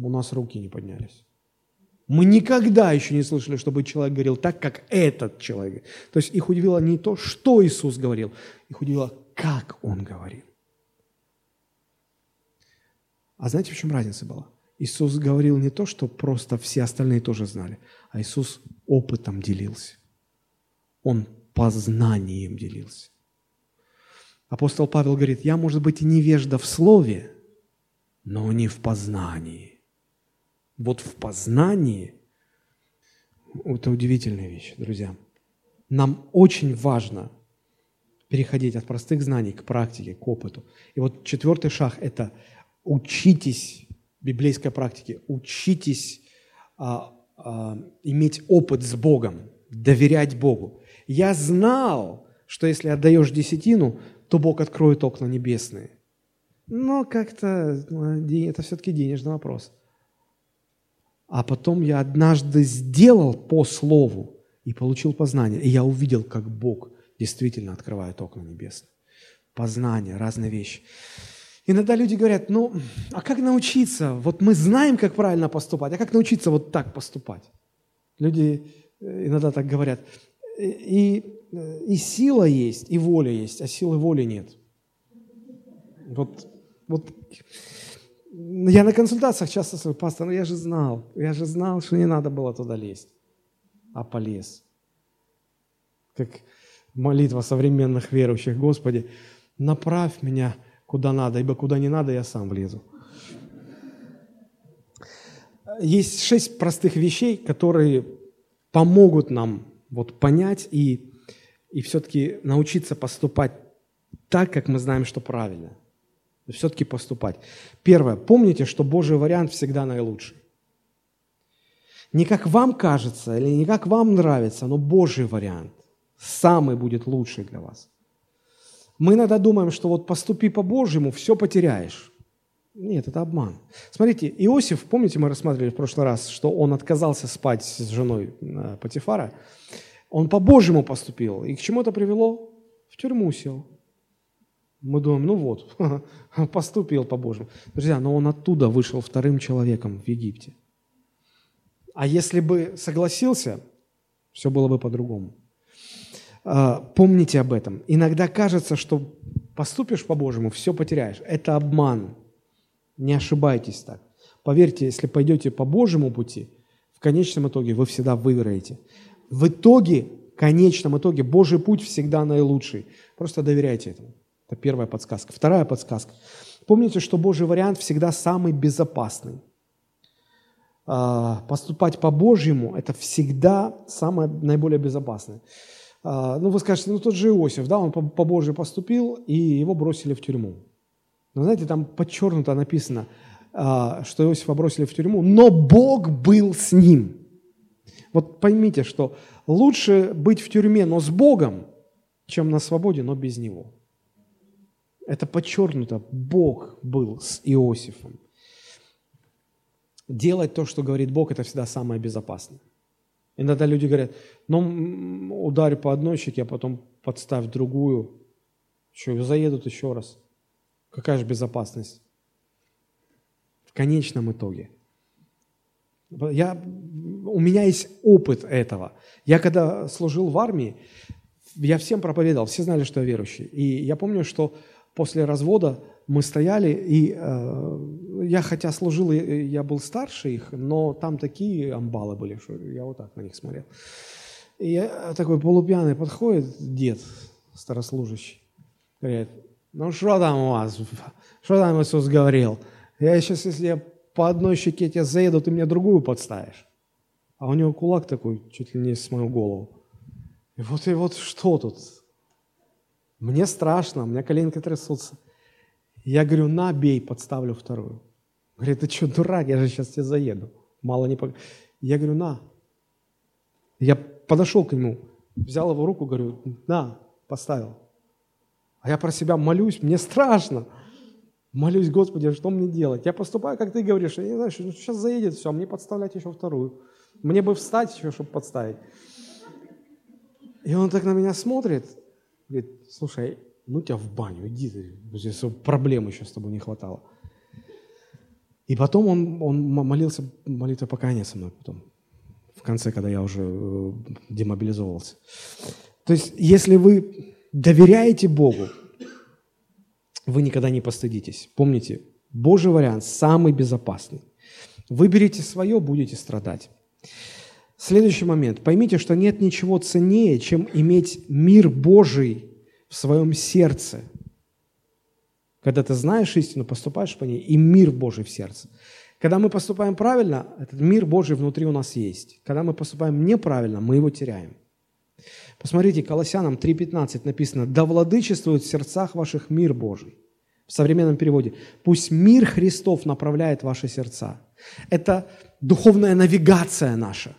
у нас руки не поднялись. Мы никогда еще не слышали, чтобы человек говорил так, как этот человек. То есть их удивило не то, что Иисус говорил, их удивило, как Он говорил. А знаете, в чем разница была? Иисус говорил не то, что просто все остальные тоже знали, а Иисус опытом делился. Он познанием делился. Апостол Павел говорит, я, может быть, и невежда в слове, но не в познании. Вот в познании – это удивительная вещь, друзья. Нам очень важно переходить от простых знаний к практике, к опыту. И вот четвертый шаг – это учитесь библейской практике, учитесь а, а, иметь опыт с Богом, доверять Богу. Я знал, что если отдаешь десятину, то Бог откроет окна небесные. Но как-то ну, это все-таки денежный вопрос. А потом я однажды сделал по слову и получил познание. И я увидел, как Бог действительно открывает окна небесные. Познание, разные вещи. Иногда люди говорят, ну, а как научиться? Вот мы знаем, как правильно поступать, а как научиться вот так поступать? Люди э, иногда так говорят. И, и сила есть, и воля есть, а силы воли нет. Вот, вот я на консультациях часто слышу, пастор, ну я же знал, я же знал, что не надо было туда лезть, а полез. Как молитва современных верующих, Господи, направь меня – куда надо, ибо куда не надо, я сам влезу. Есть шесть простых вещей, которые помогут нам вот понять и, и все-таки научиться поступать так, как мы знаем, что правильно. Все-таки поступать. Первое. Помните, что Божий вариант всегда наилучший. Не как вам кажется или не как вам нравится, но Божий вариант самый будет лучший для вас – мы иногда думаем, что вот поступи по-божьему, все потеряешь. Нет, это обман. Смотрите, Иосиф, помните, мы рассматривали в прошлый раз, что он отказался спать с женой э, Патифара. Он по-божьему поступил. И к чему это привело? В тюрьму сел. Мы думаем, ну вот, поступил по-божьему. Друзья, но он оттуда вышел вторым человеком в Египте. А если бы согласился, все было бы по-другому. А, помните об этом. Иногда кажется, что поступишь по-божьему, все потеряешь. Это обман. Не ошибайтесь так. Поверьте, если пойдете по Божьему пути, в конечном итоге вы всегда выиграете. В итоге, в конечном итоге, Божий путь всегда наилучший. Просто доверяйте этому. Это первая подсказка. Вторая подсказка. Помните, что Божий вариант всегда самый безопасный. а, поступать по-божьему, это всегда самое наиболее безопасное. А, ну, вы скажете, ну, тот же Иосиф, да, он по-божьему поступил, и его бросили в тюрьму. Но знаете, там подчеркнуто написано, а, что Иосифа бросили в тюрьму, но Бог был с ним. Вот поймите, что лучше быть в тюрьме, но с Богом, чем на свободе, но без Него. Это подчеркнуто. Бог был с Иосифом. Делать то, что говорит Бог, это всегда самое безопасное. Иногда люди говорят, ну, ударь по одной щеке, а потом подставь другую. Что, заедут еще раз. Какая же безопасность? В конечном итоге. Я, у меня есть опыт этого. Я когда служил в армии, я всем проповедовал, все знали, что я верующий. И я помню, что после развода мы стояли, и э, я хотя служил, я был старше их, но там такие амбалы были, что я вот так на них смотрел. И я такой полупьяный подходит дед, старослужащий, говорит, ну что там у вас, что там Иисус говорил? Я сейчас, если я по одной щеке тебя заеду, ты мне другую подставишь. А у него кулак такой, чуть ли не с мою голову. И вот, и вот что тут? Мне страшно, у меня коленки трясутся. Я говорю, на, бей, подставлю вторую. Говорит, ты что, дурак, я же сейчас тебе заеду. Мало не пог... Я говорю, на. Я подошел к нему, взял его руку, говорю, на, поставил. А я про себя молюсь, мне страшно. Молюсь, Господи, что мне делать? Я поступаю, как ты говоришь, я не знаю, сейчас заедет все, а мне подставлять еще вторую. Мне бы встать еще, чтобы подставить. И он так на меня смотрит, говорит, слушай, ну тебя в баню, иди здесь проблем еще с тобой не хватало. И потом он, он молился молитвой покаяния со мной потом, в конце, когда я уже э, демобилизовался. То есть, если вы доверяете Богу, вы никогда не постыдитесь. Помните, Божий вариант самый безопасный. Выберите свое, будете страдать. Следующий момент. Поймите, что нет ничего ценнее, чем иметь мир Божий в своем сердце. Когда ты знаешь истину, поступаешь по ней, и мир Божий в сердце. Когда мы поступаем правильно, этот мир Божий внутри у нас есть. Когда мы поступаем неправильно, мы его теряем. Посмотрите, Колоссянам 3.15 написано, «Да владычествует в сердцах ваших мир Божий». В современном переводе. «Пусть мир Христов направляет ваши сердца». Это духовная навигация наша.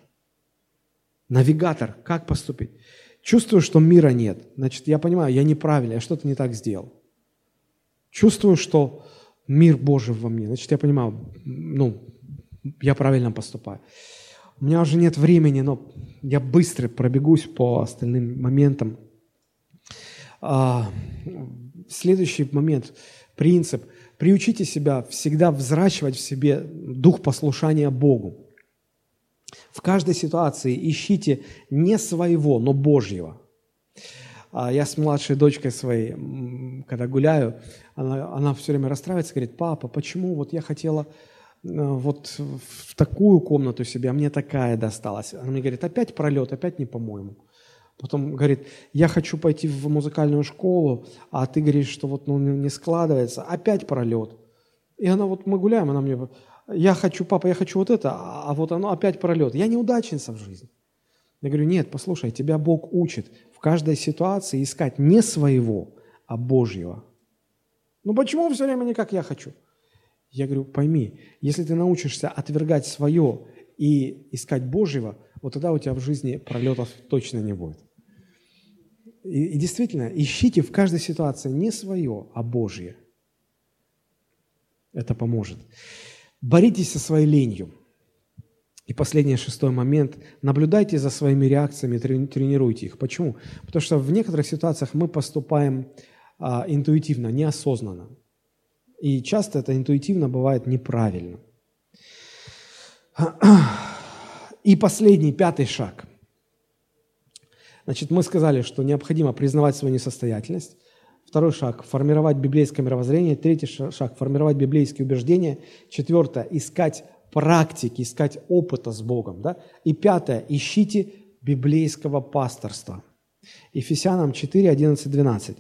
Навигатор, как поступить? Чувствую, что мира нет. Значит, я понимаю, я неправильно, я что-то не так сделал. Чувствую, что мир Божий во мне. Значит, я понимаю, ну, я правильно поступаю. У меня уже нет времени, но я быстро пробегусь по остальным моментам. А, следующий момент, принцип. Приучите себя всегда взращивать в себе дух послушания Богу. В каждой ситуации ищите не своего, но Божьего. А я с младшей дочкой своей, когда гуляю, она, она все время расстраивается, говорит, папа, почему вот я хотела э, вот в такую комнату себе, а мне такая досталась. Она мне говорит, опять пролет, опять не по-моему. Потом говорит, я хочу пойти в музыкальную школу, а ты говоришь, что вот ну, не складывается, опять пролет. И она вот, мы гуляем, она мне, я хочу, папа, я хочу вот это, а вот оно опять пролет. Я неудачница в жизни. Я говорю, нет, послушай, тебя Бог учит в каждой ситуации искать не своего, а Божьего. Ну почему все время не как я хочу? Я говорю, пойми, если ты научишься отвергать свое и искать Божьего, вот тогда у тебя в жизни пролетов точно не будет. И, и действительно, ищите в каждой ситуации не свое, а Божье. Это поможет. Боритесь со своей ленью. И последний, шестой момент. Наблюдайте за своими реакциями, тренируйте их. Почему? Потому что в некоторых ситуациях мы поступаем а, интуитивно, неосознанно. И часто это интуитивно бывает неправильно. И последний, пятый шаг. Значит, мы сказали, что необходимо признавать свою несостоятельность. Второй шаг – формировать библейское мировоззрение. Третий шаг – формировать библейские убеждения. Четвертое – искать практики, искать опыта с Богом. Да? И пятое – ищите библейского пасторства. Ефесянам 4, 11, 12.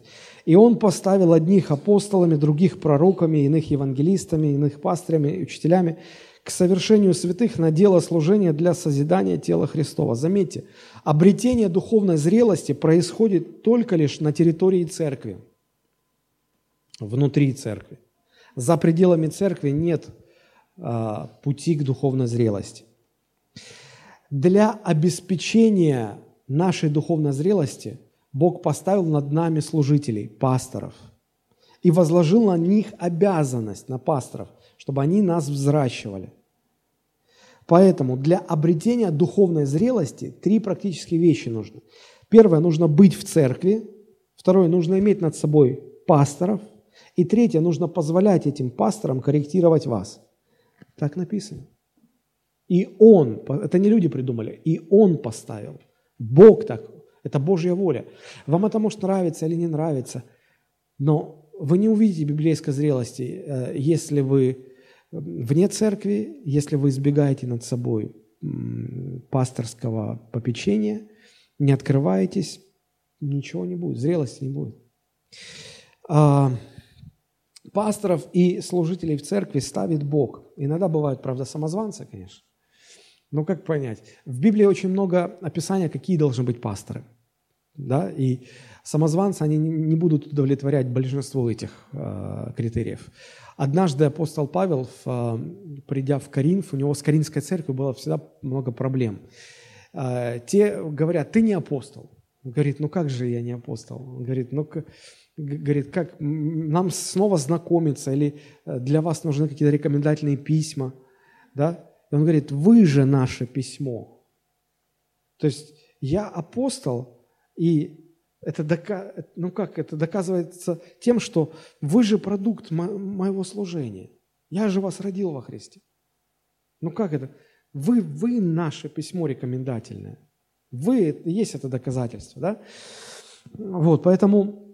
«И он поставил одних апостолами, других пророками, иных евангелистами, иных пастырями учителями, к совершению святых на дело служения для созидания тела Христова. Заметьте, обретение духовной зрелости происходит только лишь на территории церкви, внутри церкви. За пределами церкви нет а, пути к духовной зрелости. Для обеспечения нашей духовной зрелости Бог поставил над нами служителей, пасторов, и возложил на них обязанность, на пасторов, чтобы они нас взращивали. Поэтому для обретения духовной зрелости три практические вещи нужны. Первое, нужно быть в церкви. Второе, нужно иметь над собой пасторов. И третье, нужно позволять этим пасторам корректировать вас. Так написано. И Он, это не люди придумали, и Он поставил. Бог так, это Божья воля. Вам это может нравиться или не нравиться, но вы не увидите библейской зрелости, э, если вы вне церкви, если вы избегаете над собой пасторского попечения, не открываетесь, ничего не будет, зрелости не будет. Пасторов и служителей в церкви ставит Бог. Иногда бывают, правда, самозванцы, конечно. Но как понять? В Библии очень много описания, какие должны быть пасторы. Да? И самозванцы, они не будут удовлетворять большинство этих э, критериев. Однажды апостол Павел, а, придя в Коринф, у него с Коринфской церковью было всегда много проблем. А, те говорят, ты не апостол. Он говорит, ну как же я не апостол? Он говорит, ну говорит, как нам снова знакомиться, или э, для вас нужны какие-то рекомендательные письма, да? И он говорит, вы же наше письмо. То есть я апостол, и это, ну как, это доказывается тем, что вы же продукт мо- моего служения. Я же вас родил во Христе. Ну как это? Вы, вы наше письмо рекомендательное. Вы, есть это доказательство, да? Вот, поэтому,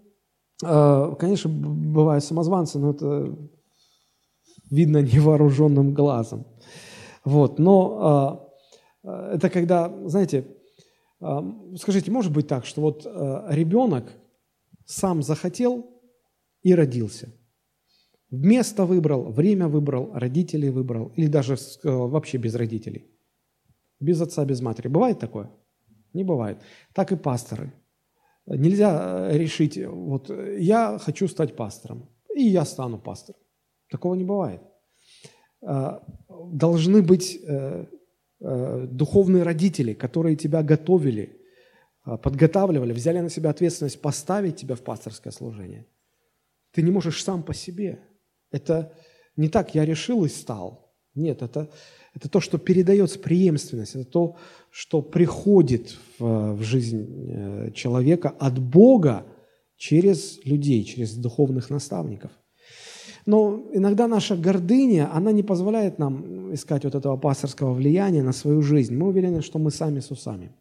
конечно, бывают самозванцы, но это видно невооруженным глазом. Вот, но э, э, это когда, знаете, Скажите, может быть так, что вот э, ребенок сам захотел и родился? Место выбрал, время выбрал, родителей выбрал, или даже э, вообще без родителей? Без отца, без матери. Бывает такое? Не бывает. Так и пасторы. Нельзя э, решить, вот я хочу стать пастором, и я стану пастором. Такого не бывает. Должны быть Э, духовные родители, которые тебя готовили, э, подготавливали, взяли на себя ответственность поставить тебя в пасторское служение. Ты не можешь сам по себе. Это не так, я решил и стал. Нет, это, это то, что передается преемственность, это то, что приходит в, в жизнь э, человека от Бога через людей, через духовных наставников – но иногда наша гордыня, она не позволяет нам искать вот этого пасторского влияния на свою жизнь. Мы уверены, что мы сами с усами.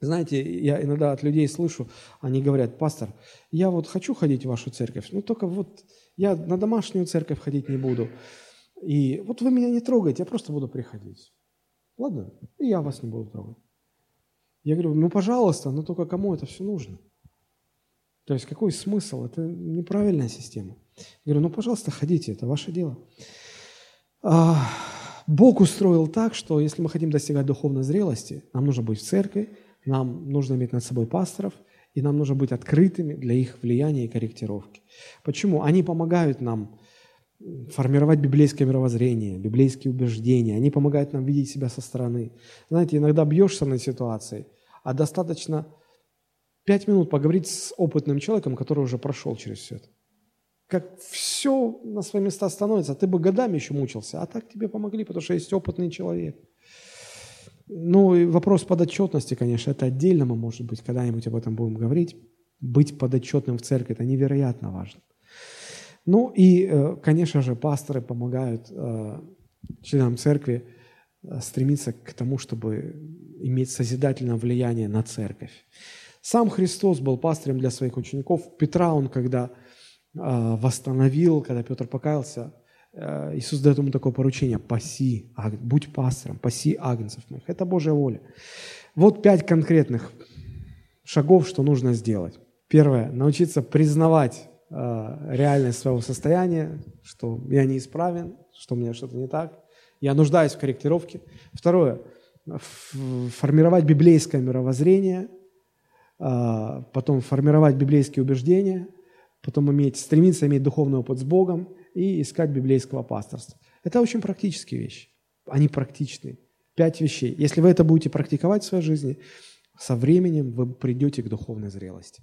Знаете, я иногда от людей слышу, они говорят, пастор, я вот хочу ходить в вашу церковь, но только вот я на домашнюю церковь ходить не буду. И вот вы меня не трогаете, я просто буду приходить. Ладно? И я вас не буду трогать. Я говорю, ну, пожалуйста, но только кому это все нужно? То есть какой смысл? Это неправильная система. Я говорю, ну, пожалуйста, ходите, это ваше дело. А, Бог устроил так, что если мы хотим достигать духовной зрелости, нам нужно быть в церкви, нам нужно иметь над собой пасторов, и нам нужно быть открытыми для их влияния и корректировки. Почему? Они помогают нам формировать библейское мировоззрение, библейские убеждения. Они помогают нам видеть себя со стороны. Знаете, иногда бьешься на ситуации, а достаточно пять минут поговорить с опытным человеком, который уже прошел через все это. Как все на свои места становится, ты бы годами еще мучился, а так тебе помогли, потому что есть опытный человек. Ну и вопрос подотчетности, конечно, это отдельно мы, может быть, когда-нибудь об этом будем говорить. Быть подотчетным в церкви – это невероятно важно. Ну и, э, конечно же, пасторы помогают э, членам церкви э, стремиться к тому, чтобы иметь созидательное влияние на церковь. Сам Христос был пастырем для своих учеников. Петра он, когда восстановил, когда Петр покаялся, Иисус дает ему такое поручение – паси, будь пастором, паси агнцев моих. Это Божья воля. Вот пять конкретных шагов, что нужно сделать. Первое – научиться признавать реальность своего состояния, что я неисправен, что у меня что-то не так. Я нуждаюсь в корректировке. Второе – формировать библейское мировоззрение, а, потом формировать библейские убеждения, потом иметь, стремиться иметь духовный опыт с Богом и искать библейского пасторства. Это очень практические вещи. Они практичные. Пять вещей. Если вы это будете практиковать в своей жизни, со временем вы придете к духовной зрелости.